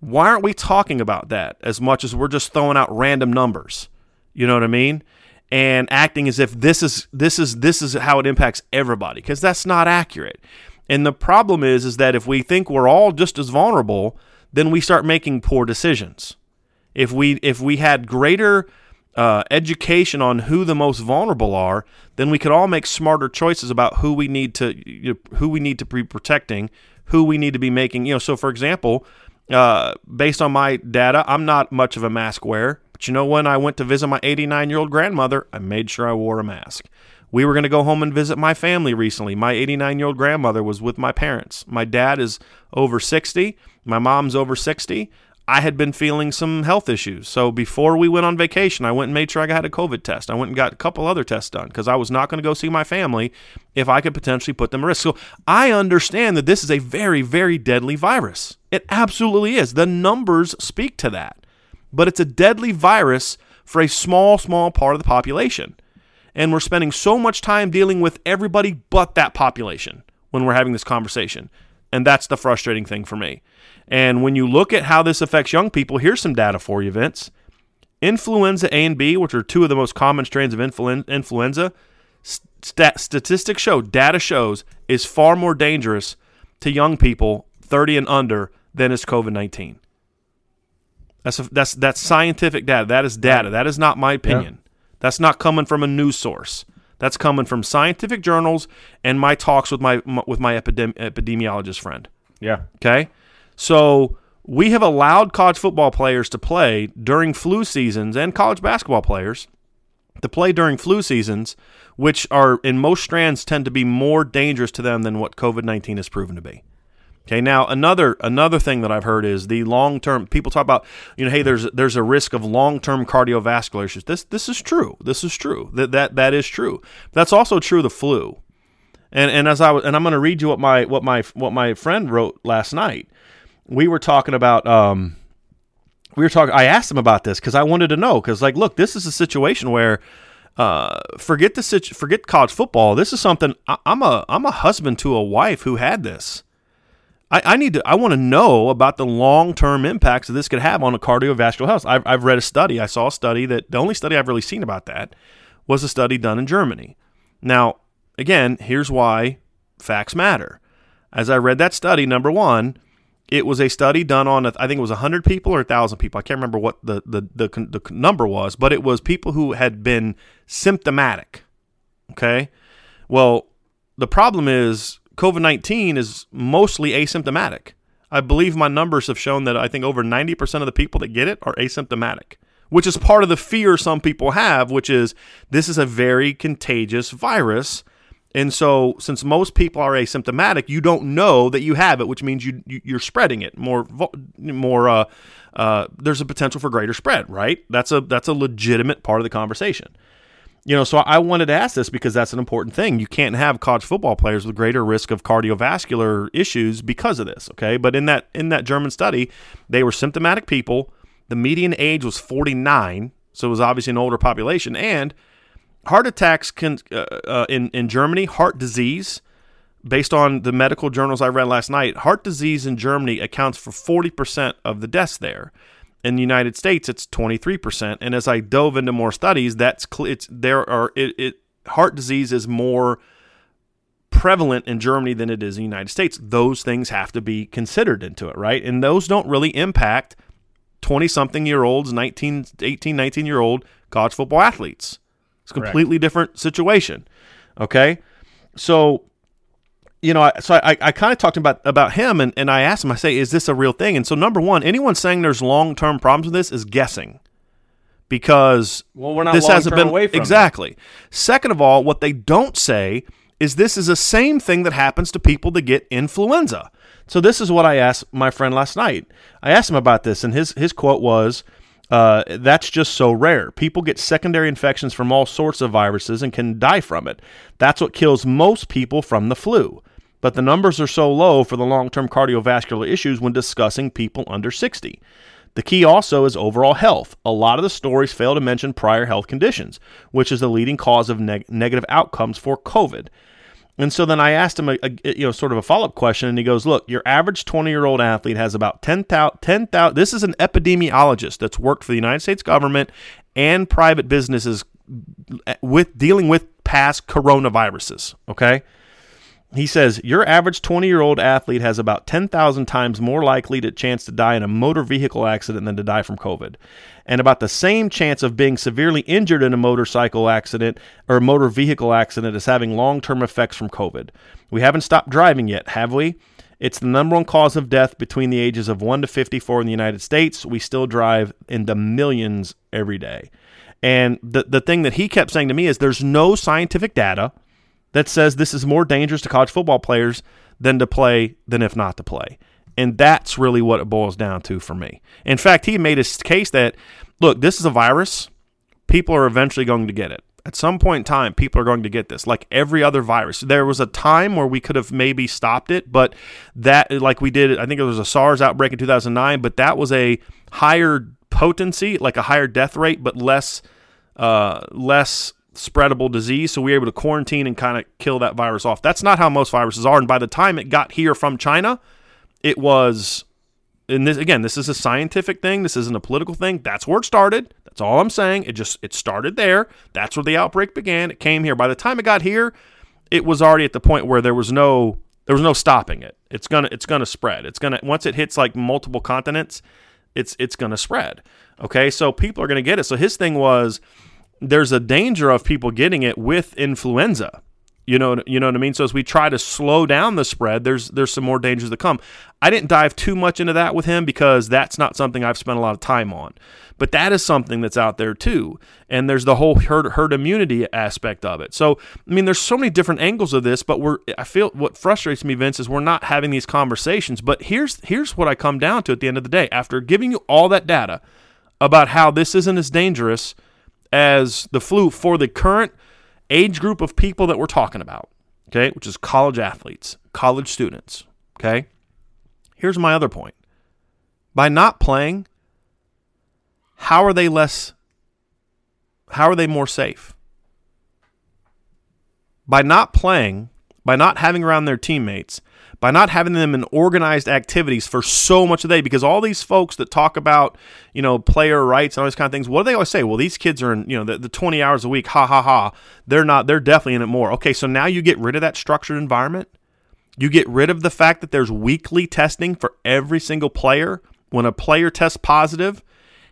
why aren't we talking about that as much as we're just throwing out random numbers? You know what I mean? And acting as if this is this is this is how it impacts everybody because that's not accurate. And the problem is is that if we think we're all just as vulnerable, then we start making poor decisions. If we if we had greater uh, education on who the most vulnerable are, then we could all make smarter choices about who we need to you know, who we need to be protecting, who we need to be making. You know, so for example, uh, based on my data, I'm not much of a mask wearer. But you know, when I went to visit my 89 year old grandmother, I made sure I wore a mask. We were going to go home and visit my family recently. My 89 year old grandmother was with my parents. My dad is over 60. My mom's over 60. I had been feeling some health issues. So before we went on vacation, I went and made sure I had a COVID test. I went and got a couple other tests done because I was not going to go see my family if I could potentially put them at risk. So I understand that this is a very, very deadly virus. It absolutely is. The numbers speak to that. But it's a deadly virus for a small, small part of the population. And we're spending so much time dealing with everybody but that population when we're having this conversation. And that's the frustrating thing for me. And when you look at how this affects young people, here's some data for you, Vince. Influenza A and B, which are two of the most common strains of influ- influenza, stat- statistics show, data shows, is far more dangerous to young people 30 and under than is COVID 19. That's, that's, that's scientific data. That is data. That is not my opinion. That's not coming from a news source. That's coming from scientific journals and my talks with my with my epidemi- epidemiologist friend. Yeah. Okay. So we have allowed college football players to play during flu seasons and college basketball players to play during flu seasons, which are in most strands tend to be more dangerous to them than what COVID 19 has proven to be. Okay, now another another thing that I've heard is the long term. People talk about, you know, hey, there's there's a risk of long term cardiovascular issues. This this is true. This is true. That that that is true. That's also true the flu. And and as I was, and I'm going to read you what my what my what my friend wrote last night we were talking about um, we were talking. I asked him about this because I wanted to know. Because like, look, this is a situation where uh, forget the situ- forget college football. This is something I, am a I'm a husband to a wife who had this. I, I need to I want to know about the long term impacts that this could have on a cardiovascular health. I've, I've read a study. I saw a study that the only study I've really seen about that was a study done in Germany. Now, again, here's why facts matter. As I read that study, number one, it was a study done on, I think it was 100 people or 1,000 people. I can't remember what the, the, the, the number was, but it was people who had been symptomatic. Okay. Well, the problem is COVID 19 is mostly asymptomatic. I believe my numbers have shown that I think over 90% of the people that get it are asymptomatic, which is part of the fear some people have, which is this is a very contagious virus and so, since most people are asymptomatic, you don't know that you have it, which means you, you are spreading it more. More. Uh, uh, there's a potential for greater spread, right? That's a that's a legitimate part of the conversation. You know, so I wanted to ask this because that's an important thing. You can't have college football players with greater risk of cardiovascular issues because of this. Okay, but in that in that German study, they were symptomatic people. The median age was 49 so it was obviously an older population. And heart attacks can uh, uh, in in Germany, heart disease, based on the medical journals I read last night, heart disease in Germany accounts for forty percent of the deaths there. In the United States, it's twenty three percent. And as I dove into more studies, that's it's there are it, it heart disease is more prevalent in Germany than it is in the United States. Those things have to be considered into it, right? And those don't really impact 20 something year olds, 19, 18, 19 year old college football athletes. It's a completely different situation. Okay. So, you know, so I, I kind of talked about about him and, and I asked him, I say, is this a real thing? And so number one, anyone saying there's long term problems with this is guessing. Because well, we're not this hasn't been away from exactly. It. Second of all, what they don't say is this is the same thing that happens to people that get influenza. So this is what I asked my friend last night. I asked him about this, and his his quote was, uh, "That's just so rare. People get secondary infections from all sorts of viruses and can die from it. That's what kills most people from the flu." But the numbers are so low for the long term cardiovascular issues when discussing people under 60. The key also is overall health. A lot of the stories fail to mention prior health conditions, which is the leading cause of neg- negative outcomes for COVID. And so then I asked him a, a you know sort of a follow up question, and he goes, "Look, your average 20 year old athlete has about 10,000. 10, this is an epidemiologist that's worked for the United States government and private businesses eh, with dealing with past coronaviruses. Okay, he says your average 20 year old athlete has about 10,000 times more likely to chance to die in a motor vehicle accident than to die from COVID, and about the same chance of being severely injured in a motorcycle accident or a motor vehicle accident as having long term effects from COVID. We haven't stopped driving yet, have we? It's the number one cause of death between the ages of 1 to 54 in the United States. We still drive in the millions every day. And the, the thing that he kept saying to me is there's no scientific data that says this is more dangerous to college football players than to play than if not to play. And that's really what it boils down to for me. In fact, he made his case that look, this is a virus. People are eventually going to get it. At some point in time, people are going to get this, like every other virus. There was a time where we could have maybe stopped it, but that, like we did, I think it was a SARS outbreak in 2009, but that was a higher potency, like a higher death rate, but less, uh, less spreadable disease. So we were able to quarantine and kind of kill that virus off. That's not how most viruses are. And by the time it got here from China, it was. And this again, this is a scientific thing. This isn't a political thing. That's where it started. That's all I'm saying. It just it started there. That's where the outbreak began. It came here. By the time it got here, it was already at the point where there was no there was no stopping it. It's gonna it's gonna spread. It's gonna once it hits like multiple continents, it's it's gonna spread. Okay, so people are gonna get it. So his thing was there's a danger of people getting it with influenza. You know, you know what I mean. So as we try to slow down the spread, there's there's some more dangers that come. I didn't dive too much into that with him because that's not something I've spent a lot of time on. But that is something that's out there too, and there's the whole herd herd immunity aspect of it. So I mean, there's so many different angles of this, but we're I feel what frustrates me, Vince, is we're not having these conversations. But here's here's what I come down to at the end of the day. After giving you all that data about how this isn't as dangerous as the flu for the current age group of people that we're talking about, okay, which is college athletes, college students, okay? Here's my other point. By not playing, how are they less how are they more safe? By not playing, by not having around their teammates, by not having them in organized activities for so much of the day. Because all these folks that talk about you know player rights and all these kind of things what do they always say? Well these kids are in you know the, the 20 hours a week ha ha ha. They're not they're definitely in it more. Okay so now you get rid of that structured environment? You get rid of the fact that there's weekly testing for every single player? When a player tests positive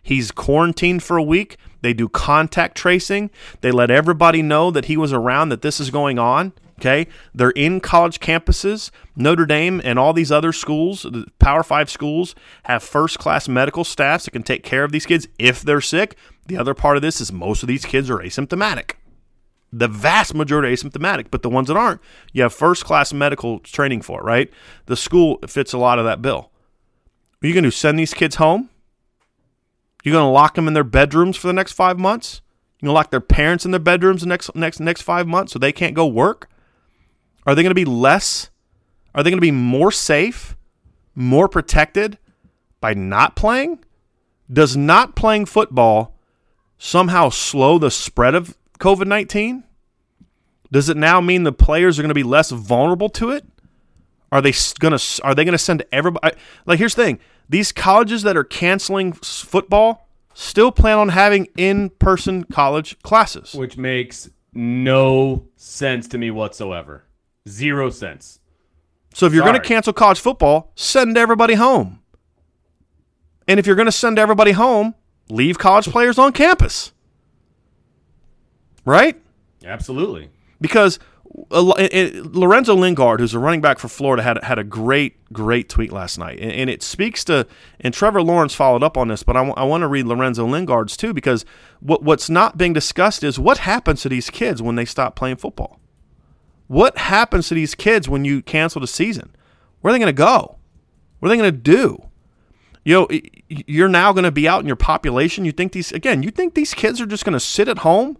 he's quarantined for a week they do contact tracing they let everybody know that he was around that this is going on Okay, they're in college campuses. Notre Dame and all these other schools, the Power Five schools, have first class medical staffs that can take care of these kids if they're sick. The other part of this is most of these kids are asymptomatic. The vast majority are asymptomatic, but the ones that aren't, you have first class medical training for, right? The school fits a lot of that bill. Are you going to send these kids home? You're going to lock them in their bedrooms for the next five months? You're going to lock their parents in their bedrooms the next next next five months so they can't go work? Are they going to be less? Are they going to be more safe, more protected by not playing? Does not playing football somehow slow the spread of COVID 19? Does it now mean the players are going to be less vulnerable to it? Are they going to are they going to send everybody like here's the thing, these colleges that are canceling football still plan on having in-person college classes, which makes no sense to me whatsoever. Zero sense. So if you're going to cancel college football, send everybody home. And if you're going to send everybody home, leave college players on campus. Right? Absolutely. Because Lorenzo Lingard, who's a running back for Florida, had had a great, great tweet last night, and, and it speaks to. And Trevor Lawrence followed up on this, but I, w- I want to read Lorenzo Lingard's too because what what's not being discussed is what happens to these kids when they stop playing football. What happens to these kids when you cancel the season? Where are they going to go? What are they going to do? You know, you're now going to be out in your population. You think these again? You think these kids are just going to sit at home?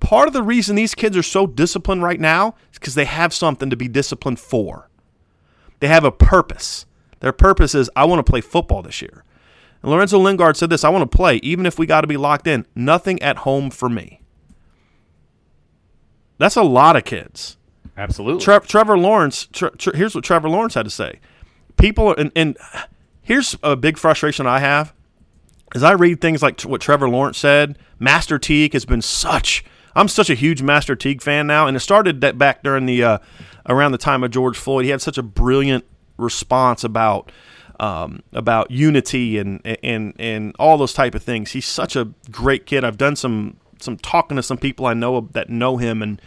Part of the reason these kids are so disciplined right now is because they have something to be disciplined for. They have a purpose. Their purpose is, I want to play football this year. And Lorenzo Lingard said this I want to play, even if we got to be locked in. Nothing at home for me. That's a lot of kids. Absolutely. Tre- Trevor Lawrence, tre- tre- here's what Trevor Lawrence had to say. People, and, and here's a big frustration I have. As I read things like what Trevor Lawrence said, Master Teague has been such I'm such a huge Master Teague fan now, and it started that back during the uh, around the time of George Floyd. He had such a brilliant response about um, about unity and and and all those type of things. He's such a great kid. I've done some some talking to some people I know that know him, and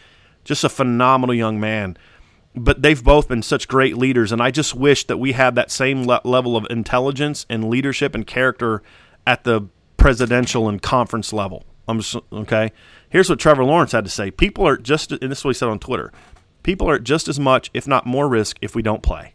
just a phenomenal young man. But they've both been such great leaders, and I just wish that we had that same le- level of intelligence and leadership and character at the presidential and conference level. I'm just, okay. Here's what Trevor Lawrence had to say: People are just, and this is what he said on Twitter. People are at just as much, if not more, risk if we don't play.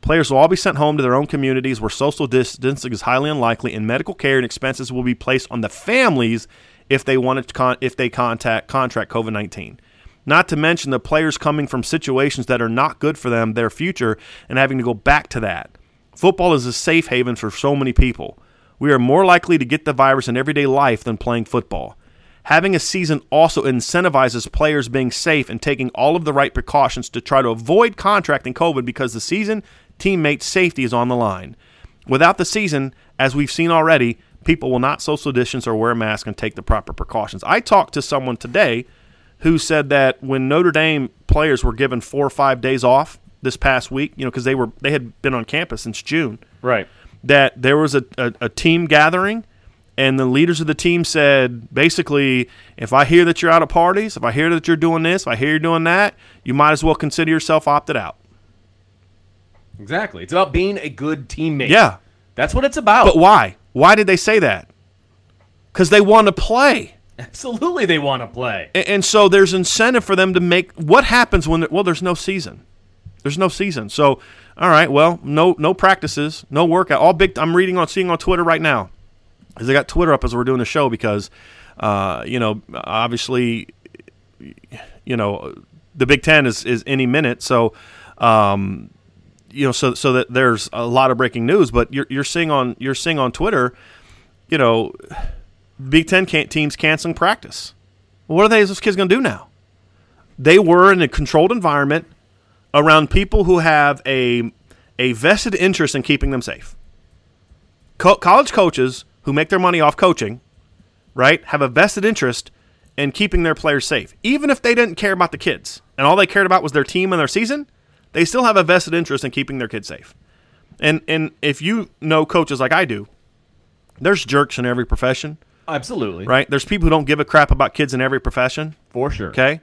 Players will all be sent home to their own communities where social distancing is highly unlikely, and medical care and expenses will be placed on the families if they want to con- if they contact contract COVID nineteen. Not to mention the players coming from situations that are not good for them, their future, and having to go back to that. Football is a safe haven for so many people. We are more likely to get the virus in everyday life than playing football. Having a season also incentivizes players being safe and taking all of the right precautions to try to avoid contracting COVID because the season, teammate safety is on the line. Without the season, as we've seen already, people will not social distance or wear a mask and take the proper precautions. I talked to someone today who said that when Notre Dame players were given four or five days off this past week, you know, because they were they had been on campus since June, right? That there was a, a, a team gathering and the leaders of the team said basically if i hear that you're out of parties if i hear that you're doing this if i hear you're doing that you might as well consider yourself opted out. Exactly. It's about being a good teammate. Yeah. That's what it's about. But why? Why did they say that? Because they want to play *laughs* absolutely they want to play and, and, so there's incentive for them to make what happens when well there's no season there's no season so all right well no no practices no workout all big i'm reading on seeing on twitter right now because I got Twitter up as we're doing the show because, uh, you know, obviously, you know, the Big Ten is, is any minute. So, um, you know, so so that there's a lot of breaking news. But you're you're seeing on you're seeing on Twitter, you know, Big Ten teams canceling practice. what are they? Those kids going to do now? They were in a controlled environment around people who have a a vested interest in keeping them safe. Co- college coaches who make their money off coaching, right, have a vested interest in keeping their players safe. Even if they didn't care about the kids and all they cared about was their team and their season, they still have a vested interest in keeping their kids safe. And and if you know coaches like I do, there's jerks in every profession. Absolutely. Right? There's people who don't give a crap about kids in every profession. For sure. Okay?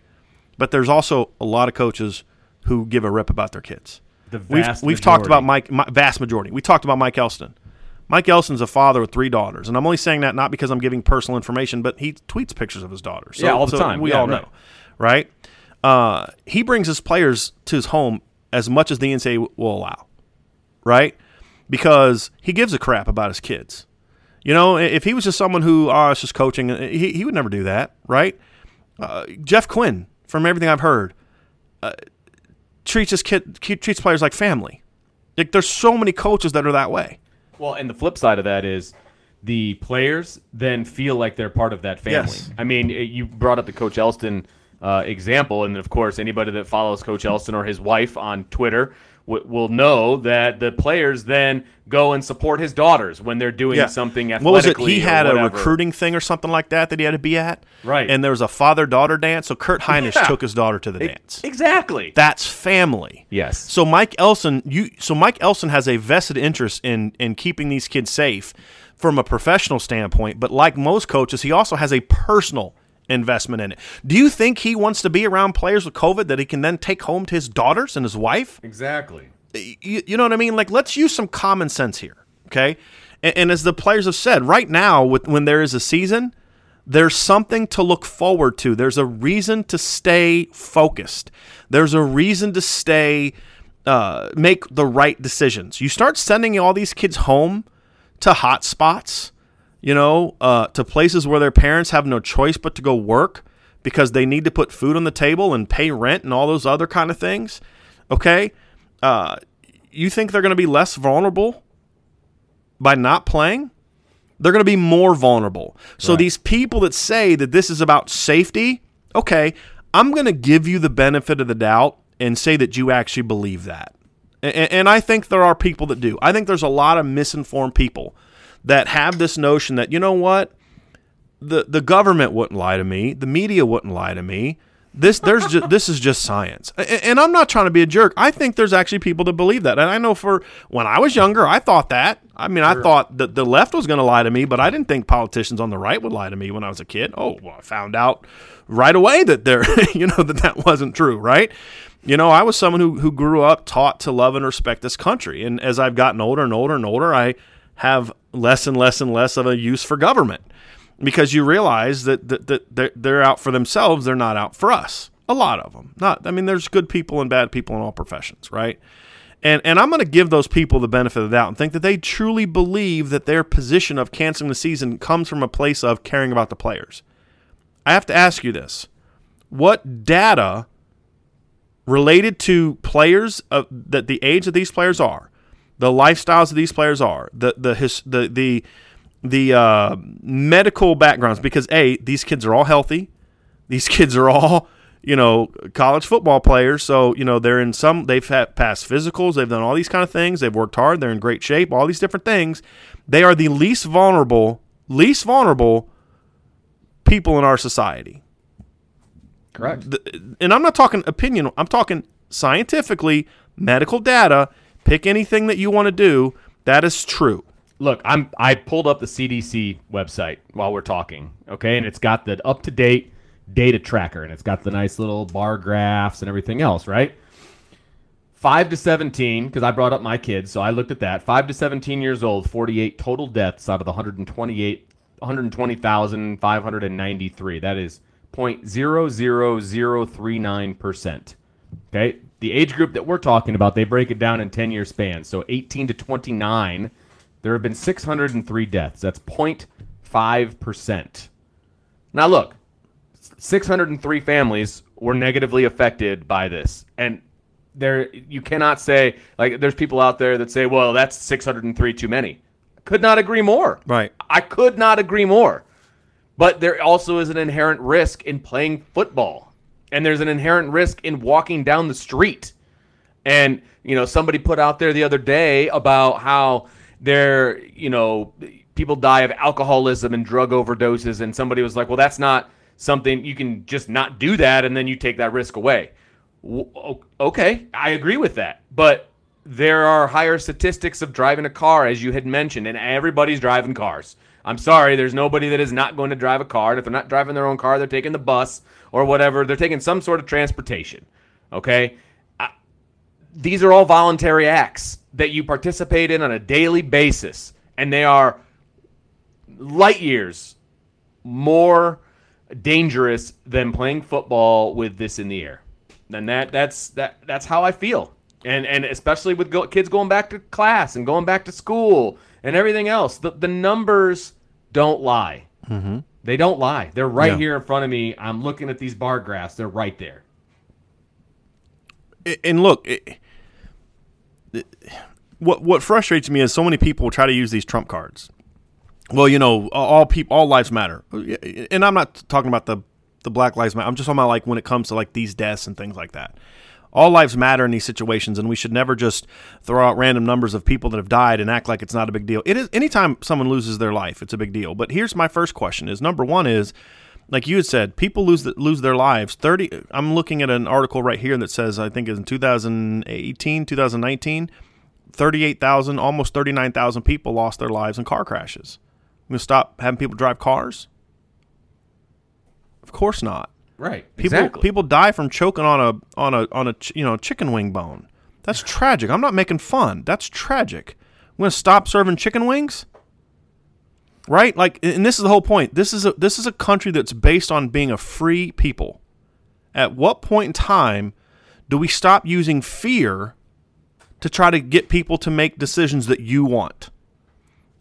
But there's also a lot of coaches who give a rip about their kids. The vast we've, we've talked about Mike, my, vast majority. We talked about Mike Elston. Mike Elston's a father with three daughters, and I'm only saying that not because I'm giving personal information, but he tweets pictures of his daughters. So, yeah, all the so time. We yeah, all right. know, right? Uh, he brings his players to his home as much as the NCAA will allow, right? Because he gives a crap about his kids. You know, if he was just someone who, oh, it's just coaching, he, he would never do that, right? Uh, Jeff Quinn, from everything I've heard, uh, treats his kid treats players like family. Like there's so many coaches that are that way. Well, and the flip side of that is the players then feel like they're part of that family. Yes. I mean, you brought up the Coach Elston uh, example, and of course, anybody that follows Coach Elston or his wife on Twitter w- will know that the players then go and support his daughters when they're doing Yeah. something What was it? He had a recruiting thing or something like that that he had to be at. Right. And there was a father daughter dance. So Kurt *laughs* Hinish Yeah. took his daughter to the E- dance. Exactly. That's family. yes. So Mike Elston, you so Mike Elston has a vested interest in in keeping these kids safe from a professional standpoint, but like most coaches, he also has a personal investment in it. Do you think he wants to be around players with COVID that he can then take home to his daughters and his wife? exactly. you, you know what I mean? Like, let's use some common sense here, okay? And, and as the players have said, right now, with when there is a season, there's something to look forward to. There's a reason to stay focused. There's a reason to stay, uh, make the right decisions. You start sending all these kids home to hot spots, you know, uh, to places where their parents have no choice but to go work because they need to put food on the table and pay rent and all those other kind of things. Okay, uh, you think they're going to be less vulnerable by not playing? They're going to be more vulnerable. So these people that say that this is about safety, okay, I'm going to give you the benefit of the doubt and say that you actually believe that. And, and I think there are people that do. I think there's a lot of misinformed people that have this notion that you know what, the the government wouldn't lie to me, the media wouldn't lie to me. This there's just, this is just science, A- and I'm not trying to be a jerk. I think there's actually people that believe that, and I know for when I was younger, I thought that. I mean, I thought that the left was going to lie to me, but I didn't think politicians on the right would lie to me when I was a kid. Oh, well, I found out right away that there, *laughs* you know, that that wasn't true, right? You know, I was someone who who grew up taught to love and respect this country, and as I've gotten older and older and older, I have less and less and less of a use for government because you realize that, that, that they're, out for themselves they're not out for us. A lot of them not i mean there's good people and bad people in all professions right? And and i'm going to give those people the benefit of the doubt and think that they truly believe that their position of canceling the season comes from a place of caring about the players. I have to ask you this. What data related to players of that the age that these players are the lifestyles of these players are the the his, the the the uh, medical backgrounds because a these kids are all healthy these *laughs* kids are all you know college football players so you know they're in some they've had passed physicals they've done all these kind of things they've worked hard they're in great shape all these different things they are the least vulnerable least vulnerable people in our society Correct. the- and I'm not talking opinion, I'm talking scientifically, medical data. Pick anything that you want to do. That is true. Look, I'm I pulled up the CDC website while we're talking, okay, and it's got the up to date data tracker, and it's got the nice little bar graphs and everything else, right? Five to seventeen, because I brought up my kids, so I looked at that. Five to seventeen years old, forty-eight total deaths out of the 128, 120,593. That is 0.00039 percent. Okay, the age group that we're talking about, they break it down in 10 year spans. So 18 to 29, there have been 603 deaths. That's 0.5%. Now, look, 603 families were negatively affected by this. And there, you cannot say, like, there's people out there that say, well, that's 603 too many. Could not agree more. Right. I could not agree more. But there also is an inherent risk in playing football. And there's an inherent risk in walking down the street. And, you know, somebody put out there the other day about how there, you know, people die of alcoholism and drug overdoses. And somebody was like, well, that's not something you can just not do that and then you take that risk away. Okay, I agree with that. But there are higher statistics of driving a car, as you had mentioned, and everybody's driving cars. I'm sorry, there's nobody that is not going to drive a car. And if they're not driving their own car, they're taking the bus or whatever. They're taking some sort of transportation. Okay? I, these are all voluntary acts that you participate in on a daily basis, and they are light years more dangerous than playing football with this in the air. And that that's that that's how I feel. And and especially with go, kids going back to class and going back to school and everything else, the the numbers don't lie. Mm-hmm. They don't lie. They're right Yeah. here in front of me. I'm looking at these bar graphs. They're right there. and look, it, it- what what frustrates me is so many people try to use these trump cards, well, you know, all people, all lives matter, uh, and I'm not talking about the the Black Lives Matter. I'm just talking about like when it comes to like these deaths and things like that. All lives matter in these situations, and we should never just throw out random numbers of people that have died and act like it's not a big deal. It is anytime someone loses their life, it's a big deal. But here's my first question: Is number one is like you had said, people lose the, lose their lives. Thirty. I'm looking at an article right here that says I think in 2018, 2019, 38,000, almost 39,000 people lost their lives in car crashes. We stop having people drive cars? Of course not. Right. People exactly. people die from choking on a on a on a ch- you know chicken wing bone. That's tragic. I'm not making fun. That's tragic. I'm gonna stop serving chicken wings. Right? Like, and this is the whole point. This is a this is a country that's based on being a free people. At what point in time do we stop using fear to try to get people to make decisions that you want?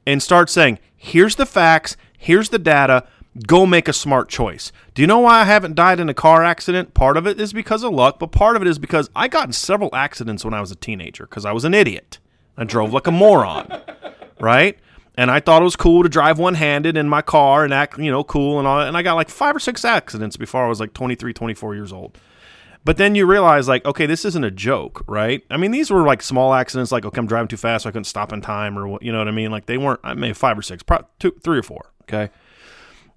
And start saying, here's the facts, here's the data, go make a smart choice. Do you know why I haven't died in a car accident? Part of it is because of luck, but part of it is because I got in several accidents when I was a teenager because I was an idiot. I drove like a moron, *laughs* right? And I thought it was cool to drive one handed in my car and act, you know, cool and all that. And I got like five or six accidents before I was like 23, 24 years old. But then you realize, like, okay, this isn't a joke, right? I mean, these were like small accidents, like, okay, I'm driving too fast, so I couldn't stop in time, or what, you know what I mean? Like, they weren't. I made five or six, probably two, three or four. Okay,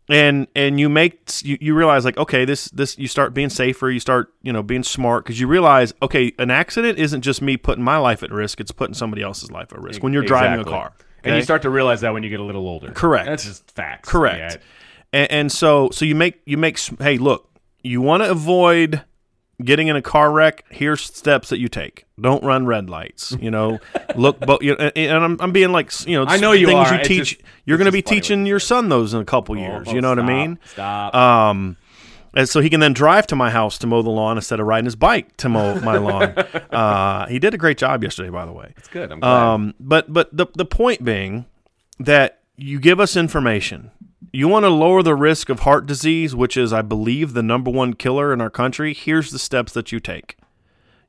and and you make you, you realize like okay this this you start being safer you start you know being smart because you realize okay an accident isn't just me putting my life at risk it's putting somebody else's life at risk when you're driving a car And you start to realize that when you get a little older. Correct. That's just facts. Correct. Yeah. and, and so so you make you make s- hey look you want to avoid getting in a car wreck here's steps that you take don't run red lights *laughs* you know look but you know, and I'm, I'm being like you know I know you things are. you teach. Just, you're going to be teaching your son those in a couple years you know what i mean Stop. um, and so he can then drive to my house to mow the lawn instead of riding his bike to mow my *laughs* lawn. Uh, he did a great job yesterday, by the way. It's good. I'm glad. Um, but but the the point being that you give us information. You want to lower the risk of heart disease, which is, I believe, the number one killer in our country. Here's the steps that you take.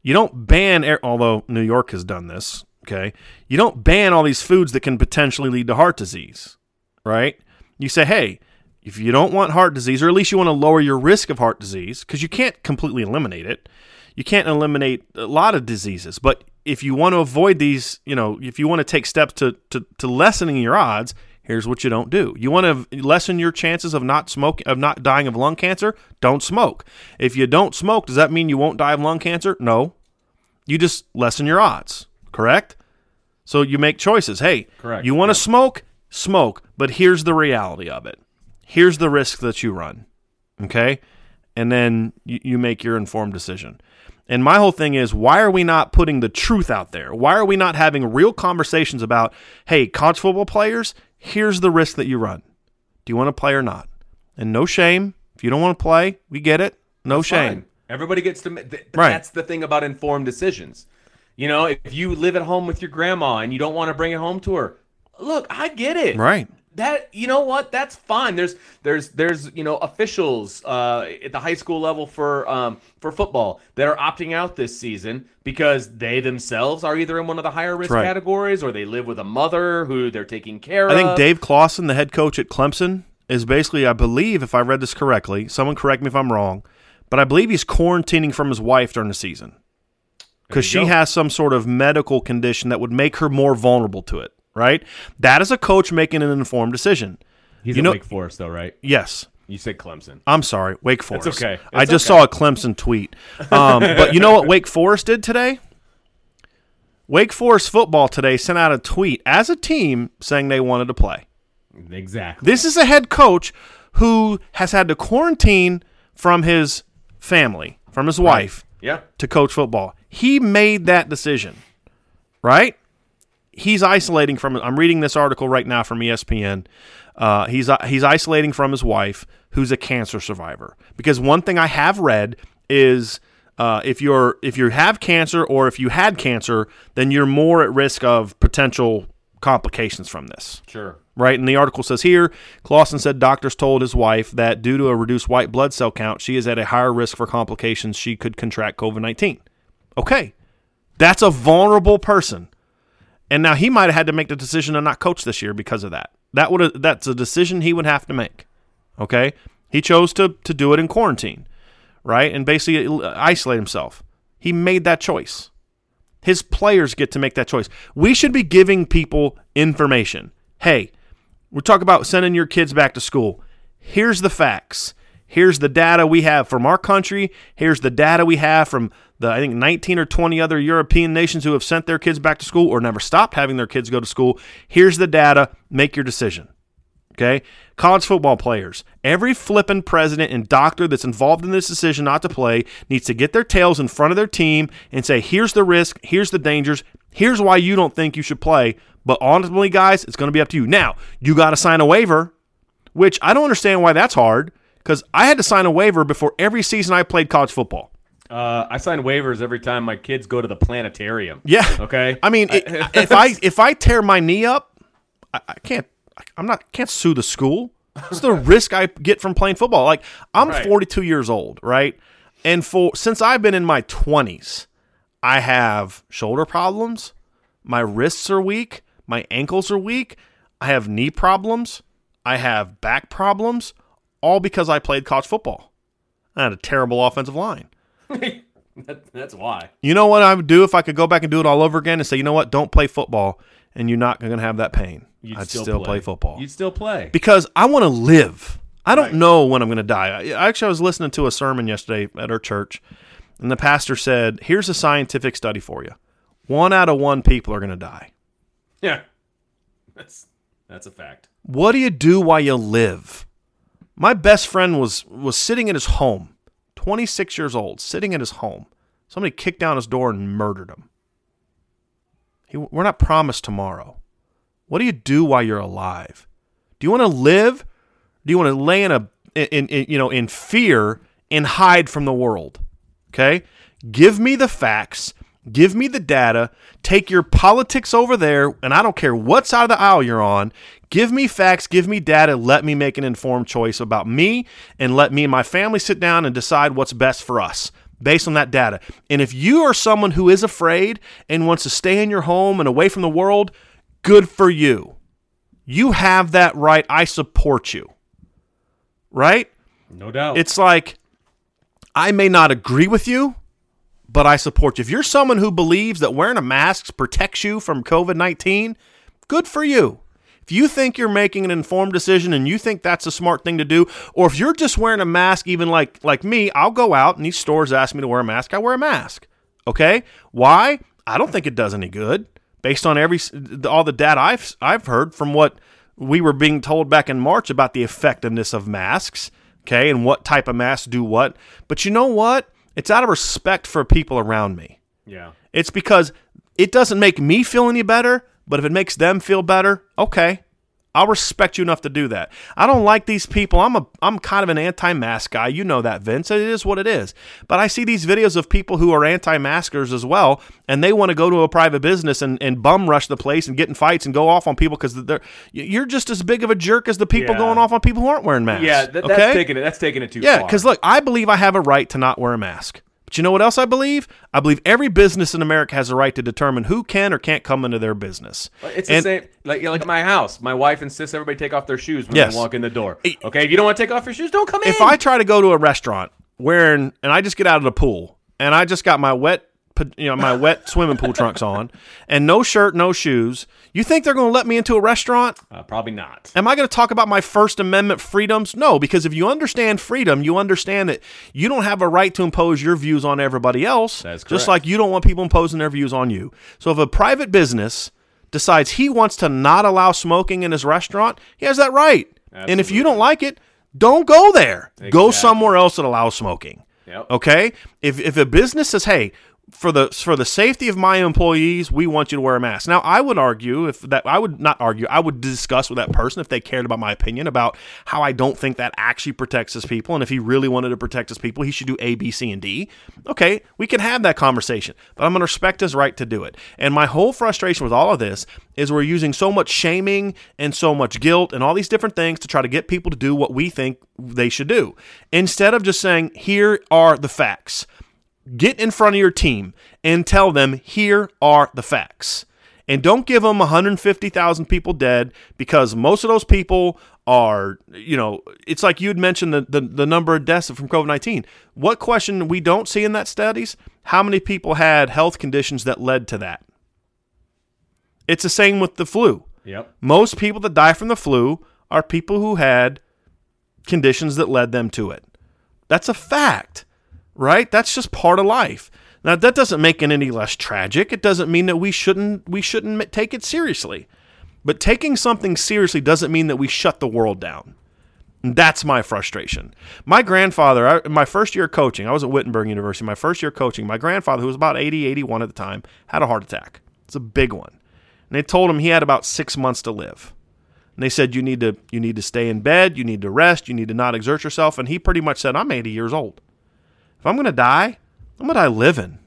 You don't ban, air, although New York has done this. Okay, you don't ban all these foods that can potentially lead to heart disease, right? You say, hey, if you don't want heart disease, or at least you want to lower your risk of heart disease, because you can't completely eliminate it. You can't eliminate a lot of diseases, but if you want to avoid these, you know, if you want to take steps to, to, to lessening your odds, here's what you don't do. You want to lessen your chances of not smoking, of not dying of lung cancer. Don't smoke. If you don't smoke, does that mean you won't die of lung cancer? No. You just lessen your odds. Correct. So you make choices. Hey, Correct, You want to smoke? Smoke. But here's the reality of it. Here's the risk that you run. Okay, and then you, you make your informed decision. And my whole thing is, why are we not putting the truth out there? Why are we not having real conversations about, hey, college football players, here's the risk that you run. Do you want to play or not? And no shame. If you don't want to play, we get it. No shame. Fine. Everybody gets to. th- Right. That's the thing about informed decisions. You know, if you live at home with your grandma and you don't want to bring it home to her, look, I get it. Right. That you know what? That's fine. There's there's there's you know officials uh, at the high school level for um, for football that are opting out this season because they themselves are either in one of the higher risk right. categories or they live with a mother who they're taking care I of. I think Dave Clawson, the head coach at Clemson, is basically, I believe, if I read this correctly, someone correct me if I'm wrong, but I believe he's quarantining from his wife during the season because she go. has some sort of medical condition that would make her more vulnerable to it. Right? That is a coach making an informed decision. He's you know- Wake Forest though, right? Yes. You said Clemson. I'm sorry, Wake Forest. okay. I just okay. saw a Clemson tweet. Um, *laughs* but you know what Wake Forest did today? Wake Forest football today sent out a tweet as a team saying they wanted to play. Exactly. This is a head coach who has had to quarantine from his family, from his wife, Yeah. to coach football. He made that decision, right? He's isolating from. I'm reading this article right now from ESPN. Uh, he's he's isolating from his wife, who's a cancer survivor. Because one thing I have read is uh, if you're if you have cancer or if you had cancer, then you're more at risk of potential complications from this Sure. right? And the article says here, Clawson said doctors told his wife that due to a reduced white blood cell count, she is at a higher risk for complications. She could contract COVID 19. Okay. That's a vulnerable person. And now he might have had to make the decision to not coach this year because of that. That would that's a decision he would have to make. Okay? He chose to to do it in quarantine, right? And basically isolate himself. He made that choice. His players get to make that choice. We should be giving people information. Hey, we talk about sending your kids back to school. Here's the facts. Here's the data we have from our country. Here's the data we have from the I think 19 or 20 other European nations who have sent their kids back to school or never stopped having their kids go to school. Here's the data. Make your decision. Okay? College football players. Every flippin' president and doctor that's involved in this decision not to play needs to get their tails in front of their team and say, here's the risk, here's the dangers, here's why you don't think you should play. But ultimately, guys, it's going to be up to you. Now, you got to sign a waiver, which I don't understand why that's hard because I had to sign a waiver before every season I played college football. Uh, I sign waivers every time my kids go to the planetarium. Yeah. Okay. *laughs* I mean, it, *laughs* if I if I tear my knee up, I, I can't. I'm not can't sue the school. It's the *laughs* risk I get from playing football. Like I'm Right. 42 years old, right? And for since I've been in my 20s, I have shoulder problems. My wrists are weak. My ankles are weak. I have knee problems. I have back problems, all because I played college football. I had a terrible offensive line. *laughs* That- that's why. You know what I would do if I could go back and do it all over again and say, you know what, don't play football, and you're not going to have that pain. You'd I'd still, play. football You'd still play. because I want to live. I don't know when I'm going to die. I, actually, I was listening to a sermon yesterday at our church, and the pastor said, "Here's a scientific study for you: one out of one people are going to die. Yeah. That's that's a fact. What do you do while you live?" My best friend was was sitting in his home, 26 years old, sitting in his home. Somebody kicked down his door and murdered him. He, we're not promised tomorrow. What do you do while you're alive? Do you want to live? Do you want to lay in a in, in you know in fear and hide from the world? Okay? Give me the facts. Give me the data. Take your politics over there, and I don't care what side of the aisle you're on. Give me facts, give me data, let me make an informed choice about me, and let me and my family sit down and decide what's best for us based on that data. And if you are someone who is afraid and wants to stay in your home and away from the world, good for you. You have that right. I support you. Right? No doubt. It's like I may not agree with you, but I support you. If you're someone who believes that wearing a mask protects you from COVID 19, good for you. If you think you're making an informed decision and you think that's a smart thing to do, or if you're just wearing a mask, even like like me, I'll go out and these stores ask me to wear a mask. I wear a mask. Okay, why? I don't think it does any good based on every all the data I've I've heard from what we were being told back in March about the effectiveness of masks. Okay, and what type of masks do what. But you know what? It's out of respect for people around me. yeah. It's because it doesn't make me feel any better, but if it makes them feel better, okay. I'll respect you enough to do that. I don't like these people. I'm a I'm kind of an anti-mask guy. You know that, Vince. It is what it is. But I see these videos of people who are anti-maskers as well, and they want to go to a private business and, and bum rush the place and get in fights and go off on people because they're you're just as big of a jerk as the people Yeah. going off on people who aren't wearing masks. Yeah, okay? that's taking it. That's taking it too Yeah, far. because look, I believe I have a right to not wear a mask. But you know what else I believe? I believe every business in America has a right to determine who can or can't come into their business. It's the And- same. Like like my house, my wife insists everybody take off their shoes when Yes. they walk in the door. Okay, if you don't want to take off your shoes, don't come in. If I try to go to a restaurant wearing, and I just get out of the pool, and I just got my wet, you know, my wet swimming pool trunks on, and no shirt, no shoes, you think they're going to let me into a restaurant? uh, probably not. Am I going to talk about my First Amendment freedoms? No, because if you understand freedom, you understand that you don't have a right to impose your views on everybody else. That's correct. Just like you don't want people imposing their views on you. So if a private business decides he wants to not allow smoking in his restaurant, he has that right. Absolutely. And if you don't like it, don't go there. Go somewhere else that allows smoking. Yep. Okay? If if a business says, "Hey, for the for the safety of my employees, we want you to wear a mask." Now, I would argue if that I would not argue, I would discuss with that person if they cared about my opinion about how I don't think that actually protects his people, and if he really wanted to protect his people, he should do A, B, C, and D. Okay, we can have that conversation, but I'm to respect his right to do it. And my whole frustration with all of this is we're using so much shaming and so much guilt and all these different things to try to get people to do what we think they should do, instead of just saying, "Here are the facts." Get in front of your team and tell them here are the facts And don't give them 150,000 people dead because most of those people are, you know, it's like you'd mentioned the, the, the number of deaths from COVID 19. What question we don't see in that studies? How many people had health conditions that led to that? It's the same with the flu. Yep. Most people that die from the flu are people who had conditions that led them to it. That's a fact, right? That's just part of life. Now that doesn't make it any less tragic. It doesn't mean that we shouldn't we shouldn't take it seriously. But taking something seriously doesn't mean that we shut the world down. That's my frustration. My grandfather, I, my first year coaching, I was at Wittenberg University. My first year coaching, my grandfather, who was about 80, 81 at the time, had a heart attack. It's a big one. And they told him he had about six months to live. And they said you need to you need to stay in bed, you need to rest, you need to not exert yourself. And he pretty much said, I'm 80 years old. If I'm going to die, I'm going to die living.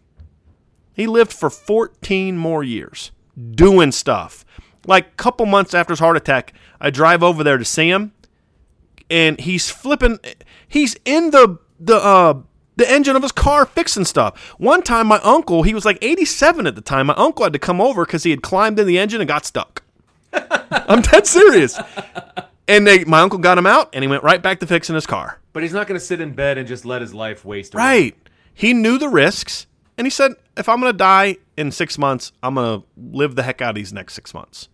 He lived for 14 more years doing stuff. Like a couple months after his heart attack, I drive over there to see him, and he's flipping. He's in the the uh, the engine of his car fixing stuff. One time, my uncle, he was like 87 at the time. My uncle had to come over because he had climbed in the engine and got stuck. *laughs* I'm dead serious. And they, my uncle got him out, and he went right back to fixing his car. But he's not going to sit in bed and just let his life waste. away. Right. He knew the risks, and he said, if I'm going to die in six months, I'm going to live the heck out of these next six months.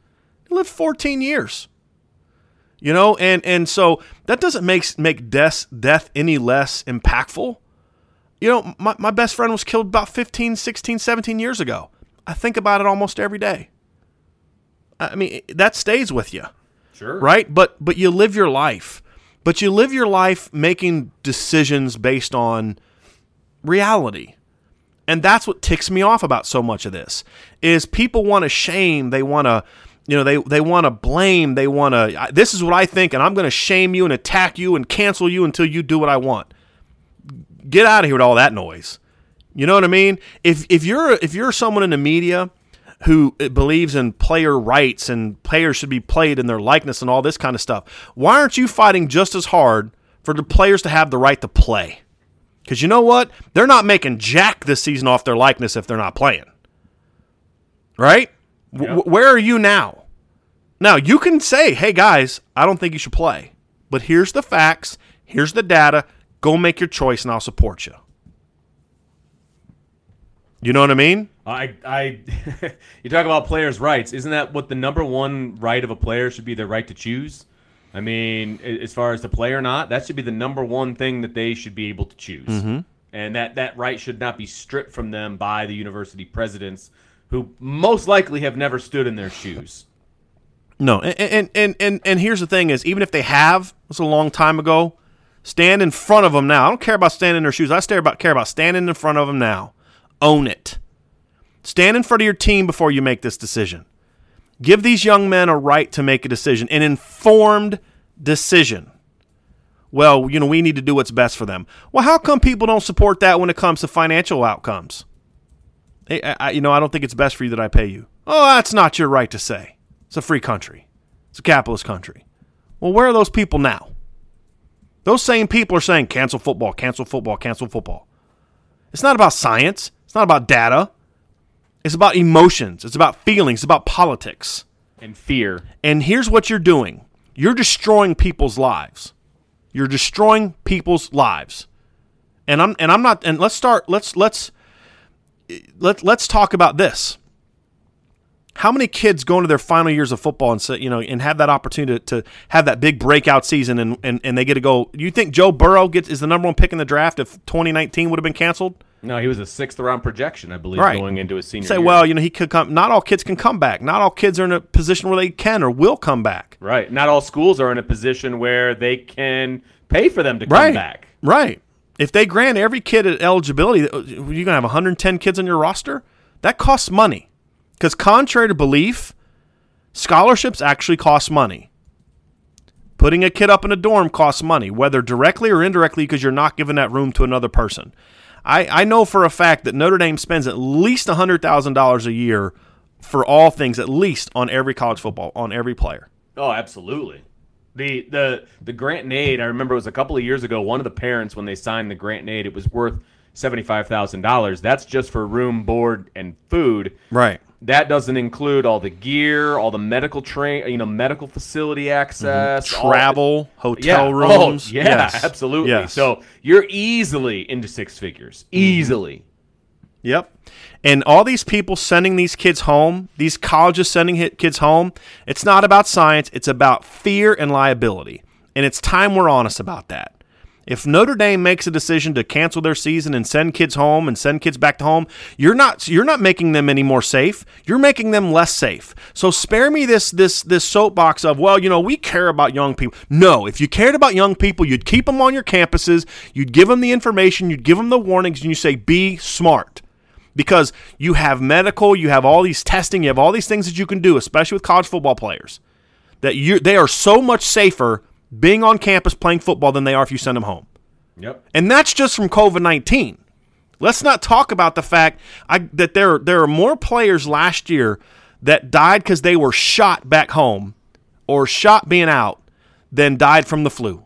He lived 14 years. You know, and and so that doesn't make make death death any less impactful. You know, my, my best friend was killed about 15, 16, 17 years ago. I think about it almost every day. I mean, that stays with you Sure. right? But but you live your life. But you live your life making decisions based on reality. And that's what ticks me off about so much of this is people want to shame, they want to you know, they they want to blame, they want to this is what I think and I'm going to shame you and attack you and cancel you until you do what I want. Get out of here with all that noise. You know what I mean? If if you're if you're someone in the media who uh, believes in player rights and players should be played in their likeness and all this kind of stuff, why aren't you fighting just as hard for the players to have the right to play? Because you know what? They're not making jack this season off their likeness if they're not playing. Right? W- where are you now? Now, you can say, hey, guys, I don't think you should play. But here's the facts, here's the data. Go make your choice, and I'll support you. You know what I mean? I, I, *laughs* you talk about players' rights. Isn't that what the number one right of a player should be? Their right to choose. I mean, as far as to play or not, that should be the number one thing that they should be able to choose. Mm-hmm. And that that right should not be stripped from them by the university presidents, who most likely have never stood in their shoes. No, and and and and, and here's the thing: is even if they have, it's a long time ago. Stand in front of them now. I don't care about standing in their shoes. I care about care about standing in front of them now. Own it. Stand in front of your team before you make this decision. Give these young men a right to make a decision, an informed decision. Well, you know, we need to do what's best for them. Well, how come people don't support that when it comes to financial outcomes? Hey, I, you know, I don't think it's best for you that I pay you. Oh, that's not your right to say. It's a free country. It's a capitalist country. Well, where are those people now? Those same people are saying cancel football, cancel football, cancel football. It's not about science. It's not about data. It's about emotions. It's about feelings. It's about politics. And fear. And here's what you're doing you're destroying people's lives. You're destroying people's lives. And I'm and I'm not and let's start let's let's let, let's talk about this. How many kids go into their final years of football and say, you know, and have that opportunity to, to have that big breakout season and, and, and they get to go? You think Joe Burrow gets is the number one pick in the draft if 2019 would have been canceled? No, he was a sixth round projection, I believe, Right. going into his senior year. Say, year. well, you know, he could come. Not all kids can come back. Not all kids are in a position where they can or will come back. Right. Not all schools are in a position where they can pay for them to come right. back. Right. If they grant every kid eligibility, uh, you're going to have 110 kids on your roster. That costs money. Because contrary to belief, scholarships actually cost money. Putting a kid up in a dorm costs money, whether directly or indirectly, because you're not giving that room to another person. I, I know for a fact that Notre Dame spends at least $100,000 a year for all things, at least on every college football, on every player. Oh, absolutely. The the the grant and aid, I remember it was a couple of years ago, one of the parents when they signed the grant and aid, it was worth seventy five thousand dollars. That's just for room, board, and food. Right. That doesn't include all the gear, all the medical train, you know, medical facility mm-hmm. access, all- Travel, hotel yeah. Oh, rooms. Oh, yeah, Yes. absolutely. Yes. So you're easily into six figures, mm-hmm. easily. Yep. And all these people sending these kids home, these colleges sending kids home, it's not about science, it's about fear and liability. And it's time we're honest about that. If Notre Dame makes a decision to cancel their season and send kids home and send kids back to home, you're not you're not making them any more safe. You're making them less safe. So spare me this this this soapbox of, well, you know, we care about young people. No, if you cared about young people, you'd keep them on your campuses, you'd give them the information, you'd give them the warnings and you say be smart because you have medical, you have all these testing, you have all these things that you can do, especially with college football players, that you they are so much safer being on campus playing football than they are if you send them home. Yep. And that's just from COVID nineteen. Let's not talk about the fact I, that there there are more players last year that died because they were shot back home or shot being out than died from the flu.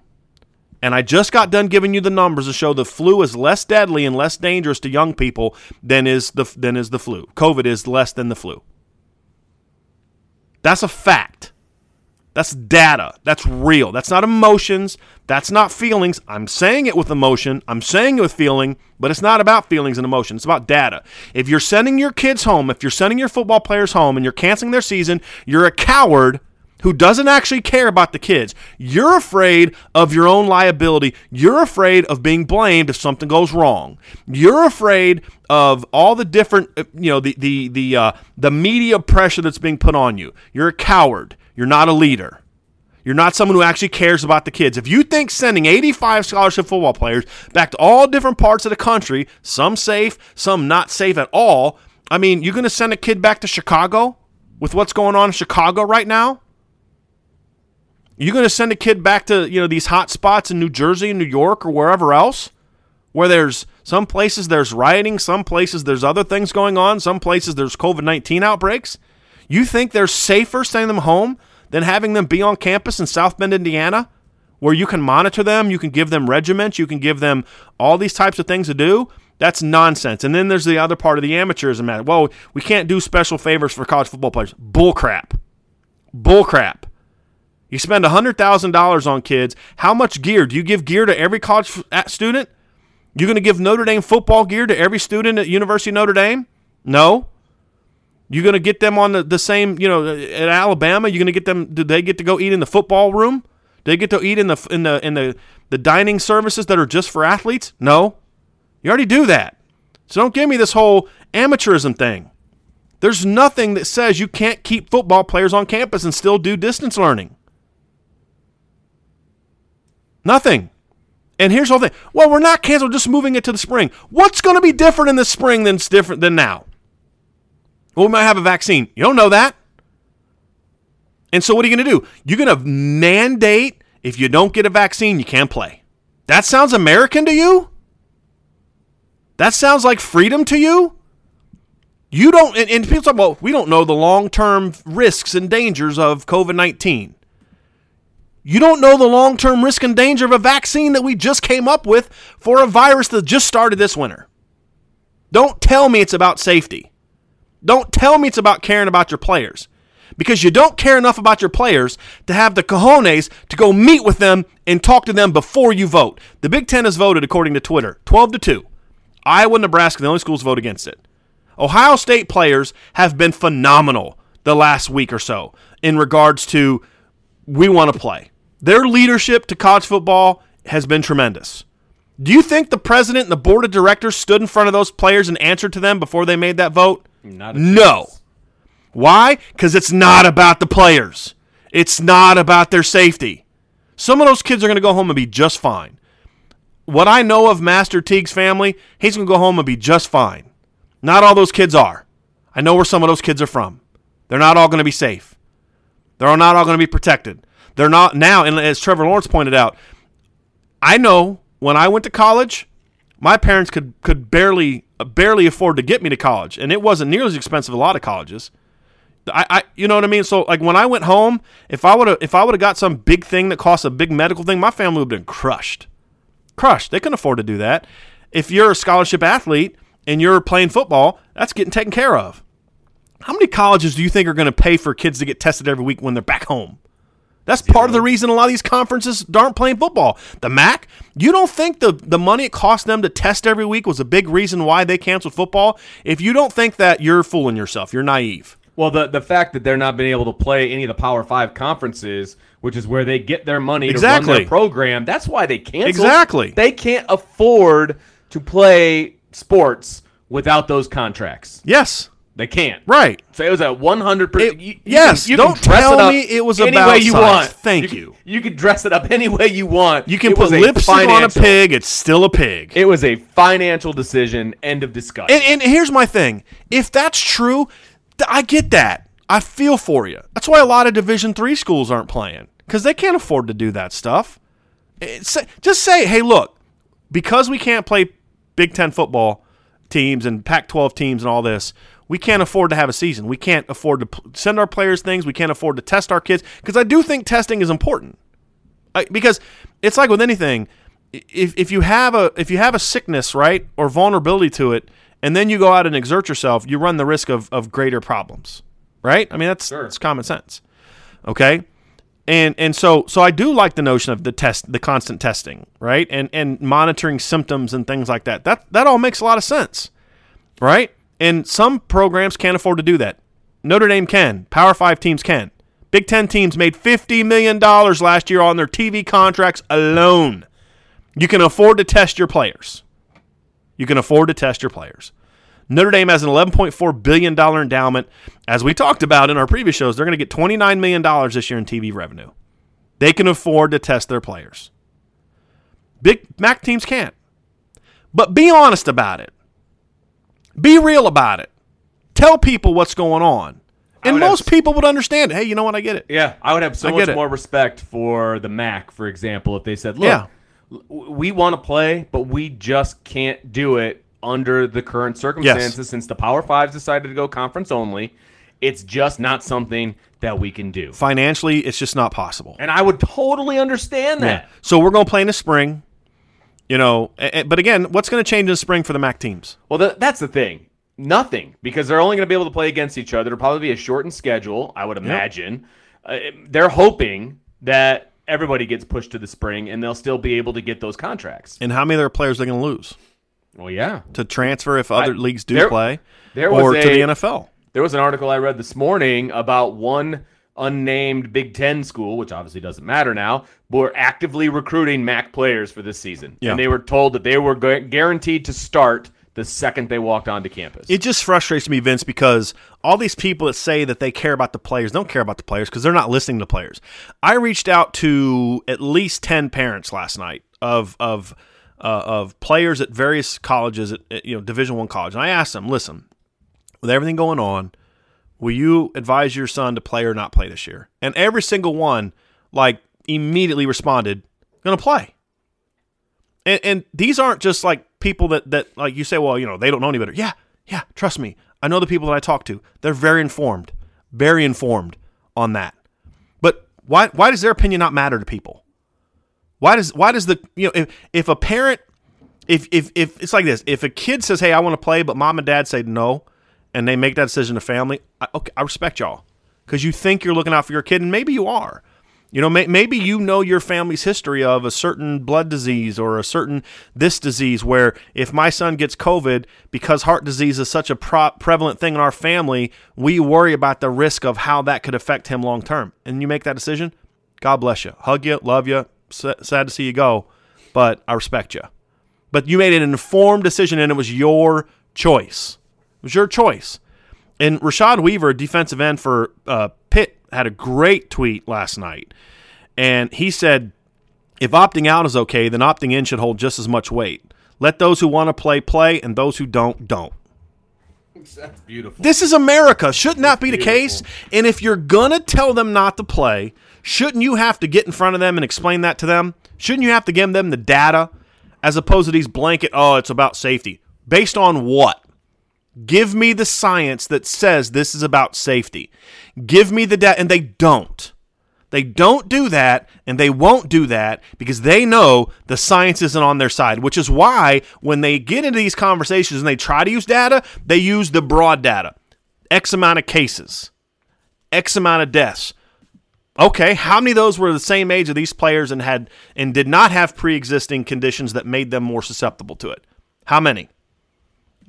And I just got done giving you the numbers to show the flu is less deadly and less dangerous to young people than is the than is the flu. COVID is less than the flu. That's a fact. That's data. That's real. That's not emotions. That's not feelings. I'm saying it with emotion. I'm saying it with feeling, but it's not about feelings and emotion. It's about data. If you're sending your kids home, if you're sending your football players home and you're canceling their season, you're a coward who doesn't actually care about the kids. You're afraid of your own liability. You're afraid of being blamed if something goes wrong. You're afraid of all the different, you know, the the the uh, the media pressure that's being put on you. You're a coward. You're not a leader. You're not someone who actually cares about the kids. If you think sending 85 scholarship football players back to all different parts of the country, some safe, some not safe at all, I mean, you're going to send a kid back to Chicago with what's going on in Chicago right now? You're going to send a kid back to, you know, these hot spots in New Jersey and New York or wherever else where there's some places there's rioting, some places there's other things going on, some places there's COVID-19 outbreaks? You think they're safer sending them home than having them be on campus in South Bend, Indiana, where you can monitor them, you can give them regiments, you can give them all these types of things to do? That's nonsense. And then there's the other part of the amateurism. Matter. Well, we can't do special favors for college football players. Bullcrap. Bullcrap. You spend $100,000 on kids. How much gear? Do you give gear to every college student? You're going to give Notre Dame football gear to every student at University of Notre Dame? No. You going to get them on the, the same, you know, at Alabama? You're going to get them? Do they get to go eat in the football room? Do they get to eat in the in the in the the dining services that are just for athletes? No. You already do that. So don't give me this whole amateurism thing. There's nothing that says you can't keep football players on campus and still do distance learning. Nothing. And here's the whole thing. Well, we're not canceled, just moving it to the spring. What's going to be different in the spring than's different than now? Well, we might have a vaccine. You don't know that. And so what are you going to do? You're going to mandate if you don't get a vaccine, you can't play. That sounds American to you? That sounds like freedom to you? You don't, and, and people talk about, we don't know the long term risks and dangers of COVID 19. You don't know the long term risk and danger of a vaccine that we just came up with for a virus that just started this winter. Don't tell me it's about safety. Don't tell me it's about caring about your players. Because you don't care enough about your players to have the cojones to go meet with them and talk to them before you vote. The Big Ten has voted, according to Twitter, 12 to 2. Iowa and Nebraska, the only schools vote against it. Ohio State players have been phenomenal the last week or so in regards to we want to play. Their leadership to college football has been tremendous. Do you think the president and the board of directors stood in front of those players and answered to them before they made that vote? Not No. chance. Why? Because it's not about the players. It's not about their safety. Some of those kids are going to go home and be just fine. What I know of Master Teague's family, he's going to go home and be just fine. Not all those kids are. I know where some of those kids are from. They're not all going to be safe. They're not all going to be protected. They're not now, and as Trevor Lawrence pointed out, I know when I went to college, my parents could could barely uh, barely afford to get me to college, and it wasn't nearly as expensive as a lot of colleges. I, I you know what I mean? So like when I went home, if I would have if I would have got some big thing that cost a big medical thing, my family would have been crushed. Crushed. They couldn't afford to do that. If you're a scholarship athlete and you're playing football, that's getting taken care of. How many colleges do you think are going to pay for kids to get tested every week when they're back home? That's part of the reason a lot of these conferences aren't playing football. The MAC, you don't think the, the money it cost them to test every week was a big reason why they canceled football? If you don't think that, you're fooling yourself. You're naive. Well, the the fact that they're not being able to play any of the Power Five conferences, which is where they get their money to Exactly. run their program, that's why they canceled. Exactly. They can't afford to play sports without those contracts. Yes, They can't. right. So it was at one hundred It- percent. yes, You don't tell me it was any about way you size. want. Thank you. you. You can dress it up any way you want. You can It put lipstick on a pig, it's still a pig. It was a financial decision. End of discussion. And, and here's my thing: if that's true, I get that. I feel for you. That's why a lot of Division three schools aren't playing because they can't afford to do that stuff. Eh, it's, just say, hey, look, because we can't play Big Ten football teams and Pac-12 teams and all this, we can't afford to have a season. We can't afford to p- send our players things. We can't afford to test our kids because I do think testing is important. I, because it's like with anything, if, if you have a if you have a sickness right or vulnerability to it, and then you go out and exert yourself, you run the risk of, of greater problems, right? I mean that's that's common sense, okay? And and so so I do like the notion of the test, the constant testing, right? And and monitoring symptoms and things like that. That that all makes a lot of sense, right? And some programs can't afford to do that. Notre Dame can. Power Five teams can. Big Ten teams made $50 million last year on their TV contracts alone. You can afford to test your players. You can afford to test your players. Notre Dame has an $11.4 billion endowment. As we talked about in our previous shows, they're going to get $29 million this year in TV revenue. They can afford to test their players. Big MAC teams can't. But be honest about it. Be real about it. Tell people what's going on. And would have most people would understand. Hey, you know what? I get it. Yeah, I would have so much it. more respect for the MAC, for example, if they said, "Look, Yeah. we want to play, but we just can't do it under the current circumstances since the Power Fives decided to go conference only. It's just not something that we can do." Financially, it's just not possible. And I would totally understand that. So we're going to play in the spring. You know, a- a- but again, what's going to change in the spring for the MAC teams? Well, th- that's the thing. Nothing, because they're only going to be able to play against each other. It'll probably be a shortened schedule, I would imagine. Uh, they're hoping that everybody gets pushed to the spring and they'll still be able to get those contracts. And how many of their players are going to lose Well, yeah. to transfer if other I- leagues do there- play, there was or to the NFL? There was an article I read this morning about one unnamed Big Ten school, which obviously doesn't matter now, were actively recruiting MAC players for this season. Yeah. And they were told that they were guaranteed to start the second they walked onto campus. It just frustrates me, Vince, because all these people that say that they care about the players don't care about the players because they're not listening to players. I reached out to at least ten parents last night of of uh, of players at various colleges, at, at, you know, Division One college, and I asked them, listen, with everything going on, will you advise your son to play or not play this year? And every single one, like, immediately responded, to play. And, and these aren't just like people that, that, like, you say, well, you know, they don't know any better. Yeah, yeah, trust me. I know the people that I talk to. They're very informed, very informed on that. But why, why does their opinion not matter to people? Why does, why does the, you know, if, if a parent, if, if, if it's like this, if a kid says, hey, I want to play, but mom and dad say no, and they make that decision to family, I, okay, I respect y'all because you think you're looking out for your kid, and maybe you are. You know, may, maybe you know your family's history of a certain blood disease or a certain this disease. Where if my son gets COVID, because heart disease is such a pro- prevalent thing in our family, we worry about the risk of how that could affect him long term. And you make that decision. God bless you, hug you, love you. S- sad to see you go, but I respect you. But you made an informed decision, and it was your choice. It was your choice. And Rashad Weaver, defensive end for uh, Pitt, had a great tweet last night. And he said, if opting out is okay, then opting in should hold just as much weight. Let those who want to play, play, and those who don't, don't. That's beautiful. This is America. Shouldn't that be the case? And if you're going to tell them not to play, shouldn't you have to get in front of them and explain that to them? Shouldn't you have to give them the data as opposed to these blanket, oh, it's about safety? Based on what? Give me the science that says this is about safety. Give me the data. And they don't. They don't do that, and they won't do that because they know the science isn't on their side, which is why when they get into these conversations and they try to use data, they use the broad data. X amount of cases, X amount of deaths. Okay, how many of those were the same age of these players and had and did not have pre-existing conditions that made them more susceptible to it? How many?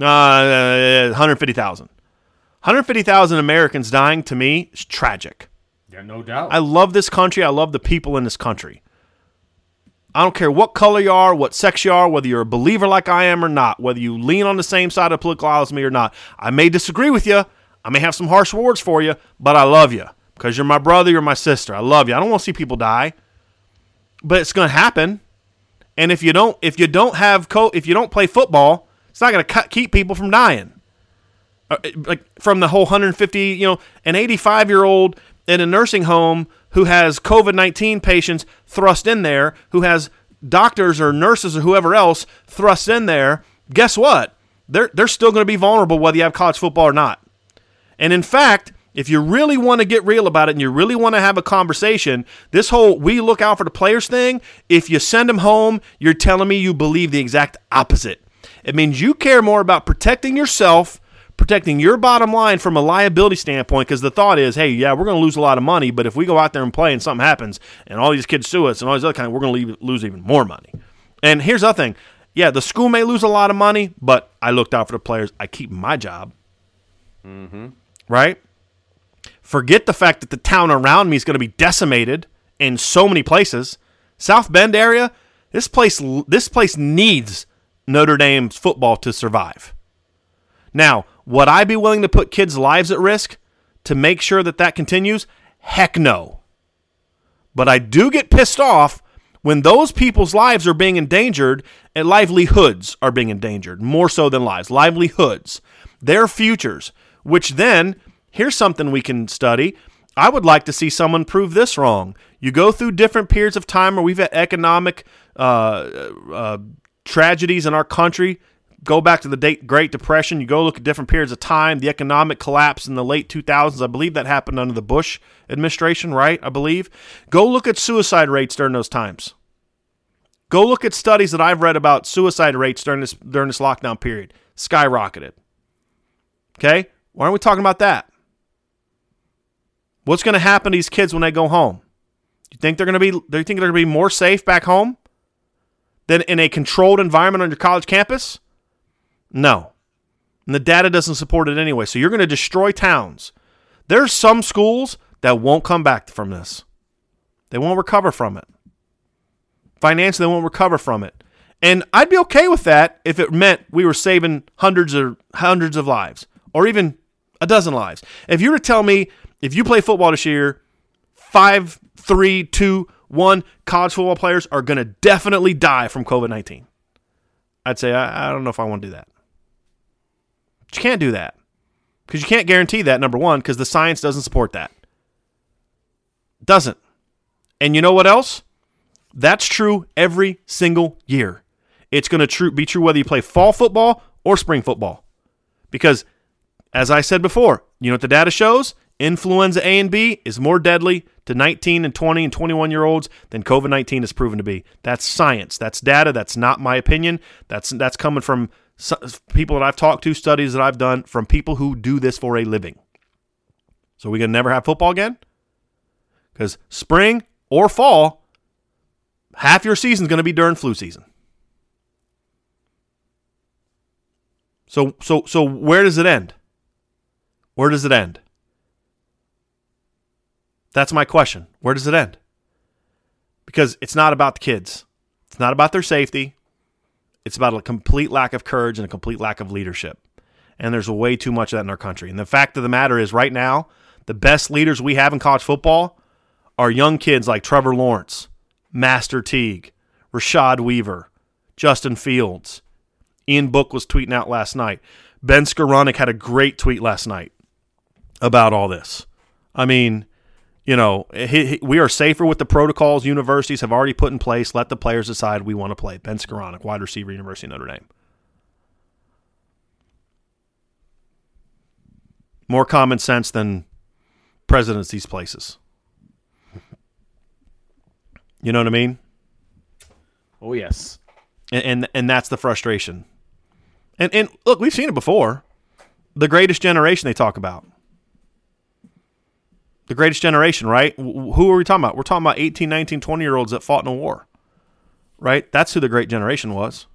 Uh, 150,000. 150,000 Americans dying to me is tragic. Yeah, no doubt. I love this country. I love the people in this country. I don't care what color you are, what sex you are, whether you're a believer like I am or not, whether you lean on the same side of political aisle as me or not. I may disagree with you. I may have some harsh words for you, but I love you because you're my brother, you're my sister. I love you. I don't want to see people die, but it's going to happen. And if you don't, if you don't have co- if you don't play football, it's not going to keep people from dying. Uh, like from the whole 150, you know, an 85 year old in a nursing home who has COVID 19 patients thrust in there, who has doctors or nurses or whoever else thrust in there, guess what? They're, they're still going to be vulnerable whether you have college football or not. And in fact, if you really want to get real about it and you really want to have a conversation, this whole we look out for the players thing, if you send them home, you're telling me you believe the exact opposite. It means you care more about protecting yourself protecting your bottom line from a liability standpoint because the thought is, hey, yeah, we're going to lose a lot of money, but if we go out there and play and something happens and all these kids sue us and all these other kind, we're going to lose even more money. And here's the other thing. Yeah, the school may lose a lot of money, but I looked out for the players. I keep my job. Mm-hmm. Right? Forget the fact that the town around me is going to be decimated in so many places. South Bend area, this place this place needs Notre Dame's football to survive. Now, would I be willing to put kids' lives at risk to make sure that that continues? Heck no. But I do get pissed off when those people's lives are being endangered and livelihoods are being endangered, more so than lives, livelihoods, their futures, which then, here's something we can study. I would like to see someone prove this wrong. You go through different periods of time where we've had economic uh, uh, tragedies in our country go back to the Great Depression, you go look at different periods of time, the economic collapse in the late 2000s, I believe that happened under the Bush administration, right? I believe. Go look at suicide rates during those times. Go look at studies that I've read about suicide rates during this during this lockdown period. Skyrocketed. Okay? Why aren't we talking about that? What's going to happen to these kids when they go home? You think they're going to be do you think they're going to be more safe back home than in a controlled environment on your college campus? No. And the data doesn't support it anyway. So you're going to destroy towns. There's some schools that won't come back from this. They won't recover from it. Financially, they won't recover from it. And I'd be okay with that if it meant we were saving hundreds or hundreds of lives or even a dozen lives. If you were to tell me if you play football this year, five, three, two, one college football players are going to definitely die from COVID 19, I'd say, I, I don't know if I want to do that. But you can't do that because you can't guarantee that, number one, because the science doesn't support that. Doesn't. And you know what else? That's true every single year. It's going to be true whether you play fall football or spring football. Because, as I said before, you know what the data shows? Influenza A and B is more deadly to 19 and 20 and 21 year olds than COVID 19 has proven to be. That's science. That's data. That's not my opinion. That's that's coming from people that I've talked to, studies that I've done from people who do this for a living. So we gonna never have football again? Because spring or fall, half your season is gonna be during flu season. So so so where does it end? Where does it end? That's my question. Where does it end? Because it's not about the kids. It's not about their safety. It's about a complete lack of courage and a complete lack of leadership. And there's way too much of that in our country. And the fact of the matter is, right now, the best leaders we have in college football are young kids like Trevor Lawrence, Master Teague, Rashad Weaver, Justin Fields. Ian Book was tweeting out last night. Ben Skowronek had a great tweet last night about all this. I mean, you know, he, he, we are safer with the protocols universities have already put in place. Let the players decide we want to play. Ben Skowronek, wide receiver, University of Notre Dame. More common sense than presidents these places. You know what I mean? Oh yes. And and, and that's the frustration. And and look, we've seen it before. The greatest generation they talk about The greatest generation, right? Who are we talking about? We're talking about 18, 19, 20 year olds that fought in a war, right? That's who the great generation was,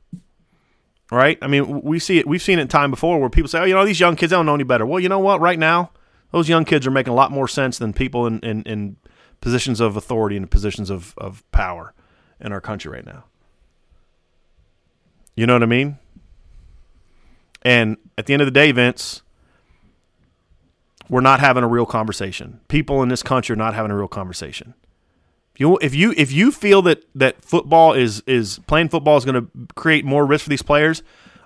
right? I mean, we see it. We've seen it time before where people say, "Oh, you know, these young kids they don't know any better." Well, you know what? Right now, those young kids are making a lot more sense than people in in, in positions of authority and positions of of power in our country right now. You know what I mean? And at the end of the day, Vince, we're not having a real conversation. People in this country are not having a real conversation. If you if you if you feel that that football is is playing football is going to create more risk for these players,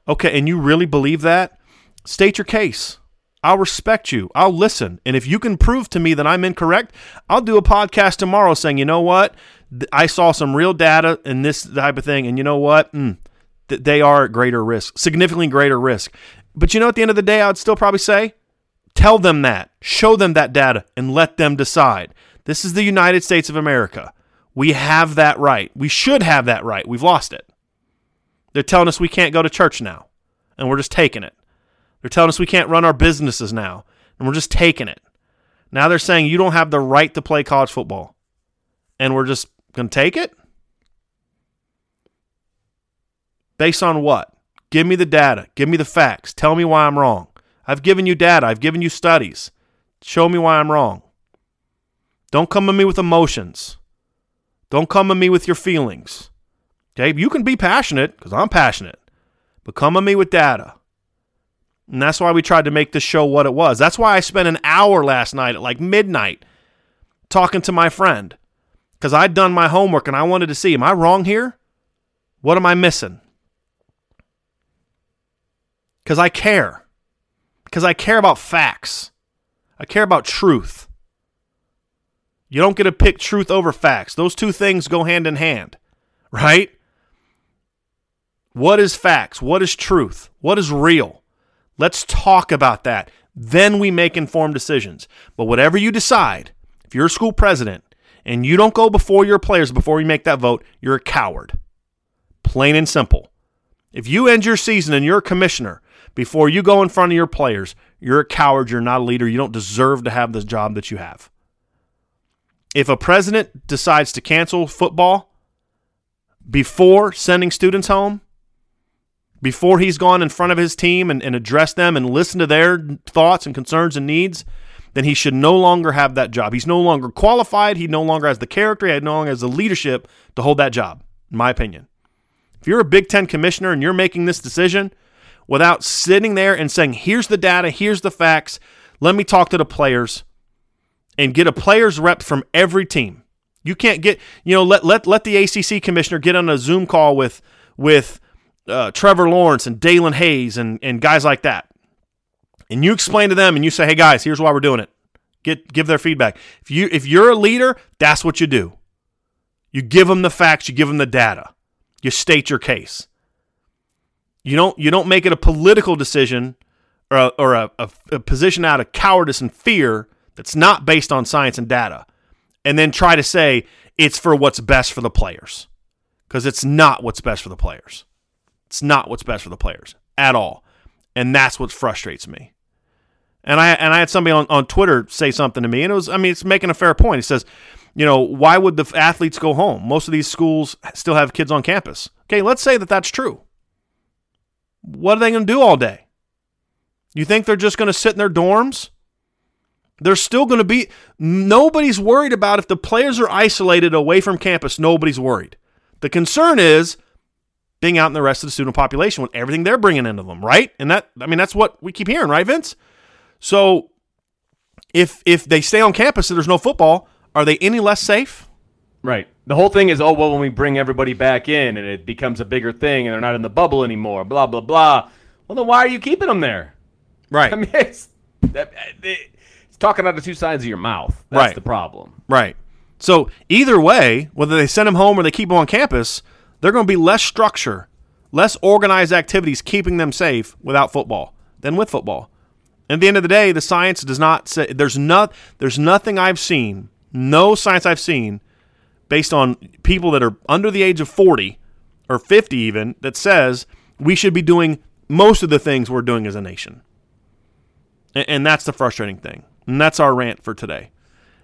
okay, and you really believe that, state your case. I'll respect you. I'll listen. And if you can prove to me that I'm incorrect, I'll do a podcast tomorrow saying, you know what? I saw some real data in this type of thing, and you know what? Mm, they are at greater risk, significantly greater risk. But you know, at the end of the day, I would still probably say, tell them that, show them that data, and let them decide. This is the United States of America. We have that right. We should have that right. We've lost it. They're telling us we can't go to church now, and we're just taking it. They're telling us we can't run our businesses now, and we're just taking it. Now they're saying you don't have the right to play college football, and we're just going to take it? Based on what? Give me the data. Give me the facts. Tell me why I'm wrong. I've given you data. I've given you studies. Show me why I'm wrong. Don't come to me with emotions. Don't come to me with your feelings. Okay? You can be passionate because I'm passionate, but come to me with data. And that's why we tried to make this show what it was. That's why I spent an hour last night at like midnight talking to my friend because I'd done my homework and I wanted to see am I wrong here? What am I missing? Because I care. Because I care about facts. I care about truth. You don't get to pick truth over facts. Those two things go hand in hand, right? What is facts? What is truth? What is real? Let's talk about that. Then we make informed decisions. But whatever you decide, if you're a school president and you don't go before your players before you make that vote, you're a coward. Plain and simple. If you end your season and you're a commissioner before you go in front of your players, you're a coward. You're not a leader. You don't deserve to have the job that you have. If a president decides to cancel football before sending students home, before he's gone in front of his team and, and addressed them and listened to their thoughts and concerns and needs, then he should no longer have that job. He's no longer qualified. He no longer has the character. He no longer has the leadership to hold that job, in my opinion. If you're a Big Ten commissioner and you're making this decision without sitting there and saying, here's the data, here's the facts, let me talk to the players and get a player's rep from every team. You can't get, you know, let let let the ACC commissioner get on a Zoom call with with uh, Trevor Lawrence and Daelin Hayes and and guys like that, and you explain to them and you say, hey guys, here's why we're doing it. Get give their feedback. If you if you're a leader, that's what you do. You give them the facts, you give them the data, you state your case. You don't you don't make it a political decision or a, or a, a, a position out of cowardice and fear that's not based on science and data, and then try to say it's for what's best for the players, because it's not what's best for the players. It's not what's best for the players at all, and that's what frustrates me. And I and I had somebody on, on Twitter say something to me, and it was I mean it's making a fair point. He says, you know, why would the athletes go home? Most of these schools still have kids on campus. Okay, let's say that that's true. What are they going to do all day? You think they're just going to sit in their dorms? They're still going to be. Nobody's worried about if the players are isolated away from campus. Nobody's worried. The concern is being out in the rest of the student population with everything they're bringing into them, right? And that, I mean, that's what we keep hearing, right, Vince? So if if they stay on campus and there's no football, are they any less safe? Right. The whole thing is, oh well, when we bring everybody back in and it becomes a bigger thing and they're not in the bubble anymore, blah blah blah. Well, then why are you keeping them there? Right. *laughs* I mean, it's, it's talking out of two sides of your mouth. That's Right. the problem. Right. So either way, whether they send them home or they keep them on campus, they're going to be less structure, less organized activities keeping them safe without football than with football. And At the end of the day, the science does not say there's not there's nothing I've seen, no science I've seen based on people that are under the age of 40 or 50 even that says we should be doing most of the things we're doing as a nation. And, and that's the frustrating thing. And that's our rant for today.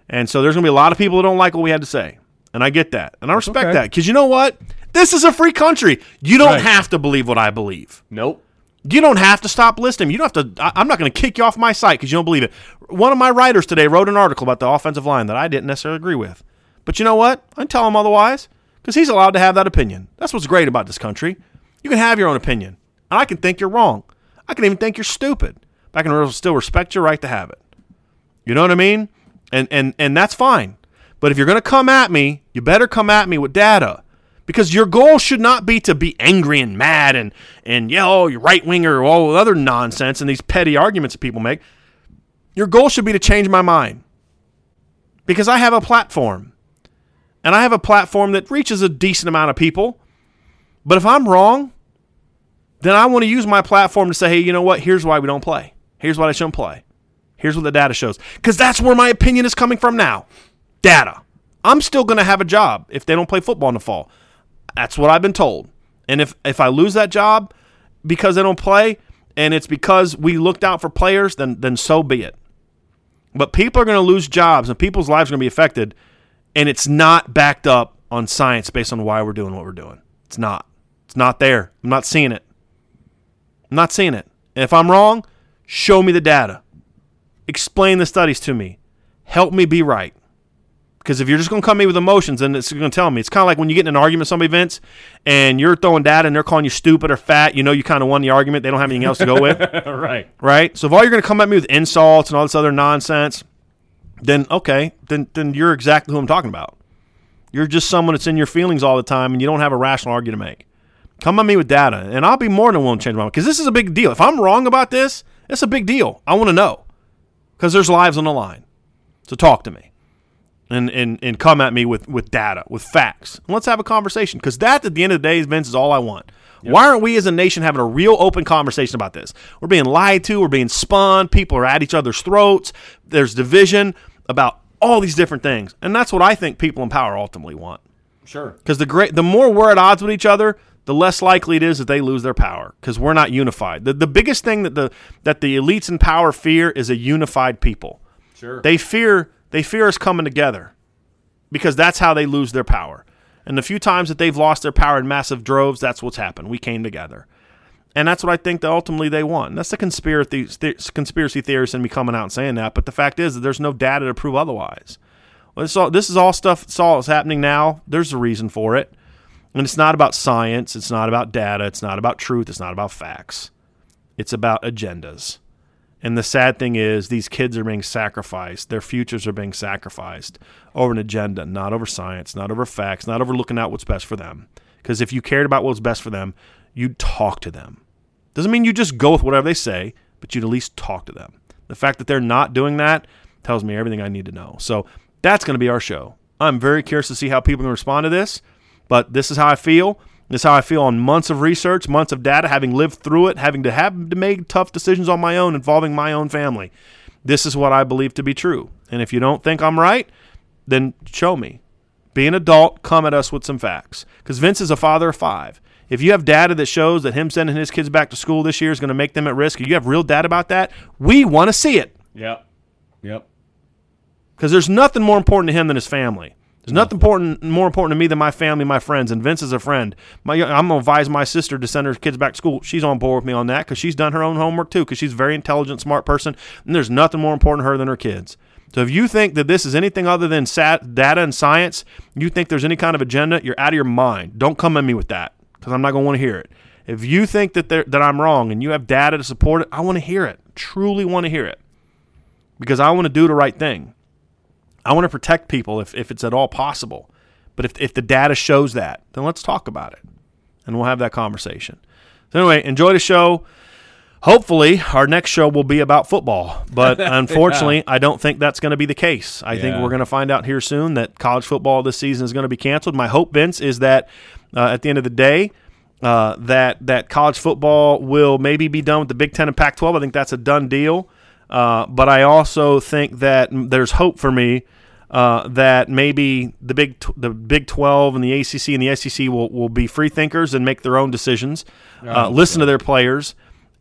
And so there's going to be a lot of people that don't like what we had to say. And I get that. And I respect okay. that because you know what? This is a free country. You don't Right. have to believe what I believe. Nope. You don't have to stop listening. You don't have to. I, I'm not going to kick you off my site because you don't believe it. One of my writers today wrote an article about the offensive line that I didn't necessarily agree with. But you know what? I tell him otherwise because he's allowed to have that opinion. That's what's great about this country. You can have your own opinion, and I can think you're wrong. I can even think you're stupid. But I can still respect your right to have it. You know what I mean? And and and that's fine. But if you're going to come at me, you better come at me with data. Because your goal should not be to be angry and mad and and yeah, oh, you're right winger, or all the other nonsense and these petty arguments that people make. Your goal should be to change my mind. Because I have a platform. And I have a platform that reaches a decent amount of people. But if I'm wrong, then I want to use my platform to say, hey, you know what? Here's why we don't play. Here's why I shouldn't play. Here's what the data shows. Because that's where my opinion is coming from now. Data. I'm still going to have a job if they don't play football in the fall. That's what I've been told. And if, if I lose that job because they don't play and it's because we looked out for players, then then so be it. But people are going to lose jobs and people's lives are going to be affected, and it's not backed up on science based on why we're doing what we're doing. It's not. It's not there. I'm not seeing it. I'm not seeing it. And if I'm wrong, show me the data. Explain the studies to me. Help me be right. Because if you're just going to come at me with emotions, then it's going to tell me. It's kind of like when you get in an argument with somebody, Vince, and you're throwing data and they're calling you stupid or fat. You know you kind of won the argument. They don't have anything else to go with *laughs* right. right? So if all you're going to come at me with insults and all this other nonsense, then okay, then then you're exactly who I'm talking about. You're just someone that's in your feelings all the time, and you don't have a rational argument to make. Come at me with data, and I'll be more than willing to change my mind because this is a big deal. If I'm wrong about this, it's a big deal. I want to know because there's lives on the line. So talk to me. And, and, and come at me with, with data, with facts. And let's have a conversation. Because that, at the end of the day, Vince, is all I want. Why aren't we as a nation having a real open conversation about this? We're being lied to, we're being spun, people are at each other's throats, there's division about all these different things. And that's what I think people in power ultimately want. Sure. Because the great, the more we're at odds with each other, the less likely it is that they lose their power. Because we're not unified. The, the biggest thing that the that the elites in power fear is a unified people. Sure. They fear they fear us coming together because that's how they lose their power. And the few times that they've lost their power in massive droves, that's what's happened. We came together. And that's what I think that ultimately they want. That's the conspiracy th- conspiracy theorists in me coming out and saying that. But the fact is that there's no data to prove otherwise. Well, this, all, this is all stuff that's all that's happening now. There's a reason for it. And it's not about science. It's not about data. It's not about truth. It's not about facts. It's about agendas. And the sad thing is, these kids are being sacrificed. Their futures are being sacrificed over an agenda, not over science, not over facts, not over looking out what's best for them. Because if you cared about what's best for them, you'd talk to them. Doesn't mean you just go with whatever they say, but you'd at least talk to them. The fact that they're not doing that tells me everything I need to know. So that's going to be our show. I'm very curious to see how people can respond to this, but this is how I feel. This is how I feel on months of research, months of data, having lived through it, having to have to make tough decisions on my own involving my own family. This is what I believe to be true. And if you don't think I'm right, then show me. Be an adult, come at us with some facts. Because Vince is a father of five. If you have data that shows that him sending his kids back to school this year is going to make them at risk, if you have real data about that, we want to see it. Yep. Yep. Because there's nothing more important to him than his family. There's nothing important, more important to me than my family, my friends, and Vince is a friend. My, I'm gonna advise my sister to send her kids back to school. She's on board with me on that because she's done her own homework too. Because she's a very intelligent, smart person, and there's nothing more important to her than her kids. So if you think that this is anything other than sat, data and science, you think there's any kind of agenda, you're out of your mind. Don't come at me with that because I'm not gonna want to hear it. If you think that that I'm wrong and you have data to support it, I want to hear it. Truly want to hear it because I want to do the right thing. I want to protect people if, if it's at all possible. But if, if the data shows that, then let's talk about it and we'll have that conversation. So, anyway, enjoy the show. Hopefully, our next show will be about football. But *laughs* unfortunately, I don't think that's going to be the case. I think we're going to find out here soon that college football this season is going to be canceled. My hope, Vince, is that uh, at the end of the day, uh, that that college football will maybe be done with the Big Ten and Pac-12. I think that's a done deal. Uh, but I also think that there's hope for me uh, that maybe the Big Tw- the Big 12 and the ACC and the SEC will, will be free thinkers and make their own decisions, uh, listen to their players,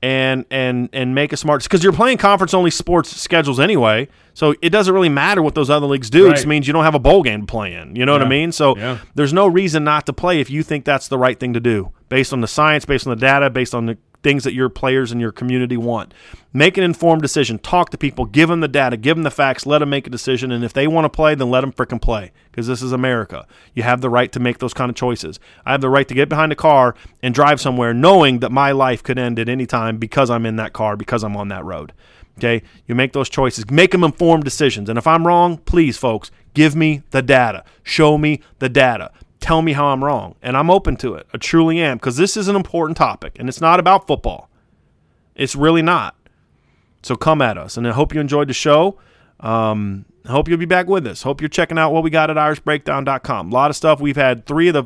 and and and make a smart because you're playing conference only sports schedules anyway. So it doesn't really matter what those other leagues do. It just means you don't have a bowl game to play in. You know what I mean? So Yeah. there's no reason not to play if you think that's the right thing to do, based on the science, based on the data, based on the things that your players and your community want. Make an informed decision. Talk to people. Give them the data. Give them the facts. Let them make a decision. And if they want to play, then let them frickin' play because this is America. You have the right to make those kind of choices. I have the right to get behind a car and drive somewhere knowing that my life could end at any time because I'm in that car, because I'm on that road. Okay, you make those choices, make them informed decisions. And if I'm wrong, please, folks, give me the data, show me the data, tell me how I'm wrong, and I'm open to it. I truly am because this is an important topic, and it's not about football. It's really not. So come at us, and I hope you enjoyed the show. Um, I hope you'll be back with us. Hope you're checking out what we got at IrishBreakdown.com. A lot of stuff. We've had three of the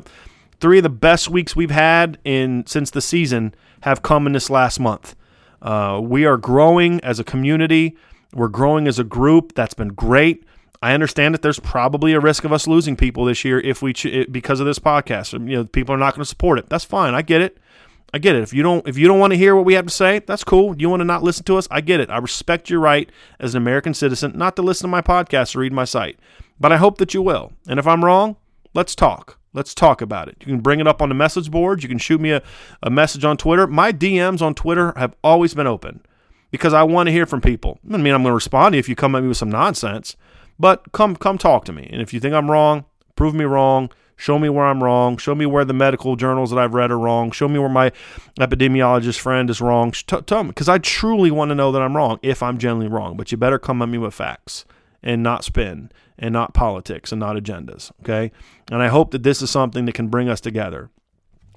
three of the best weeks we've had in since the season have come in this last month. Uh, we are growing as a community. We're growing as a group. That's been great. I understand that there's probably a risk of us losing people this year if we ch- because of this podcast. You know, people are not going to support it. That's fine. I get it. I get it. If you don't if you don't want to hear what we have to say, that's cool. You want to not listen to us? I get it. I respect your right as an American citizen not to listen to my podcast or read my site. But I hope that you will. And if I'm wrong, let's talk. Let's talk about it. You can bring it up on the message board. You can shoot me a, a message on Twitter. My DMs on Twitter have always been open because I want to hear from people. I mean, I'm going to respond to you if you come at me with some nonsense, but come come talk to me. And if you think I'm wrong, prove me wrong. Show me where I'm wrong. Show me where the medical journals that I've read are wrong. Show me where my epidemiologist friend is wrong. T- tell me because I truly want to know that I'm wrong if I'm generally wrong. But you better come at me with facts and not spin and not politics and not agendas. Okay. And I hope that this is something that can bring us together.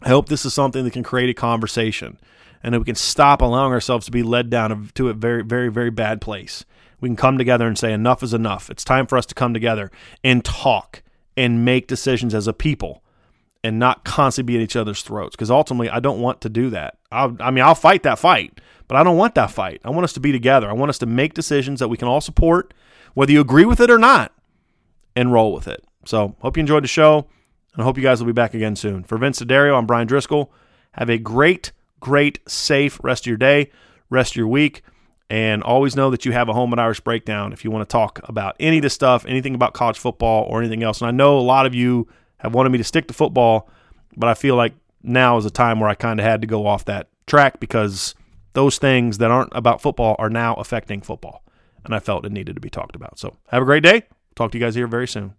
I hope this is something that can create a conversation and that we can stop allowing ourselves to be led down to a very, very, very bad place. We can come together and say, enough is enough. It's time for us to come together and talk and make decisions as a people and not constantly be at each other's throats. Because ultimately, I don't want to do that. I'll, I mean, I'll fight that fight, but I don't want that fight. I want us to be together. I want us to make decisions that we can all support, whether you agree with it or not, and roll with it. So, hope you enjoyed the show, and I hope you guys will be back again soon. For Vince Dario, I'm Bryan Driskill. Have a great, great, safe rest of your day, rest of your week, and always know that you have a home at Irish Breakdown if you want to talk about any of this stuff, anything about college football or anything else. And I know a lot of you have wanted me to stick to football, but I feel like now is a time where I kind of had to go off that track because those things that aren't about football are now affecting football. And I felt it needed to be talked about. So have a great day. Talk to you guys here very soon.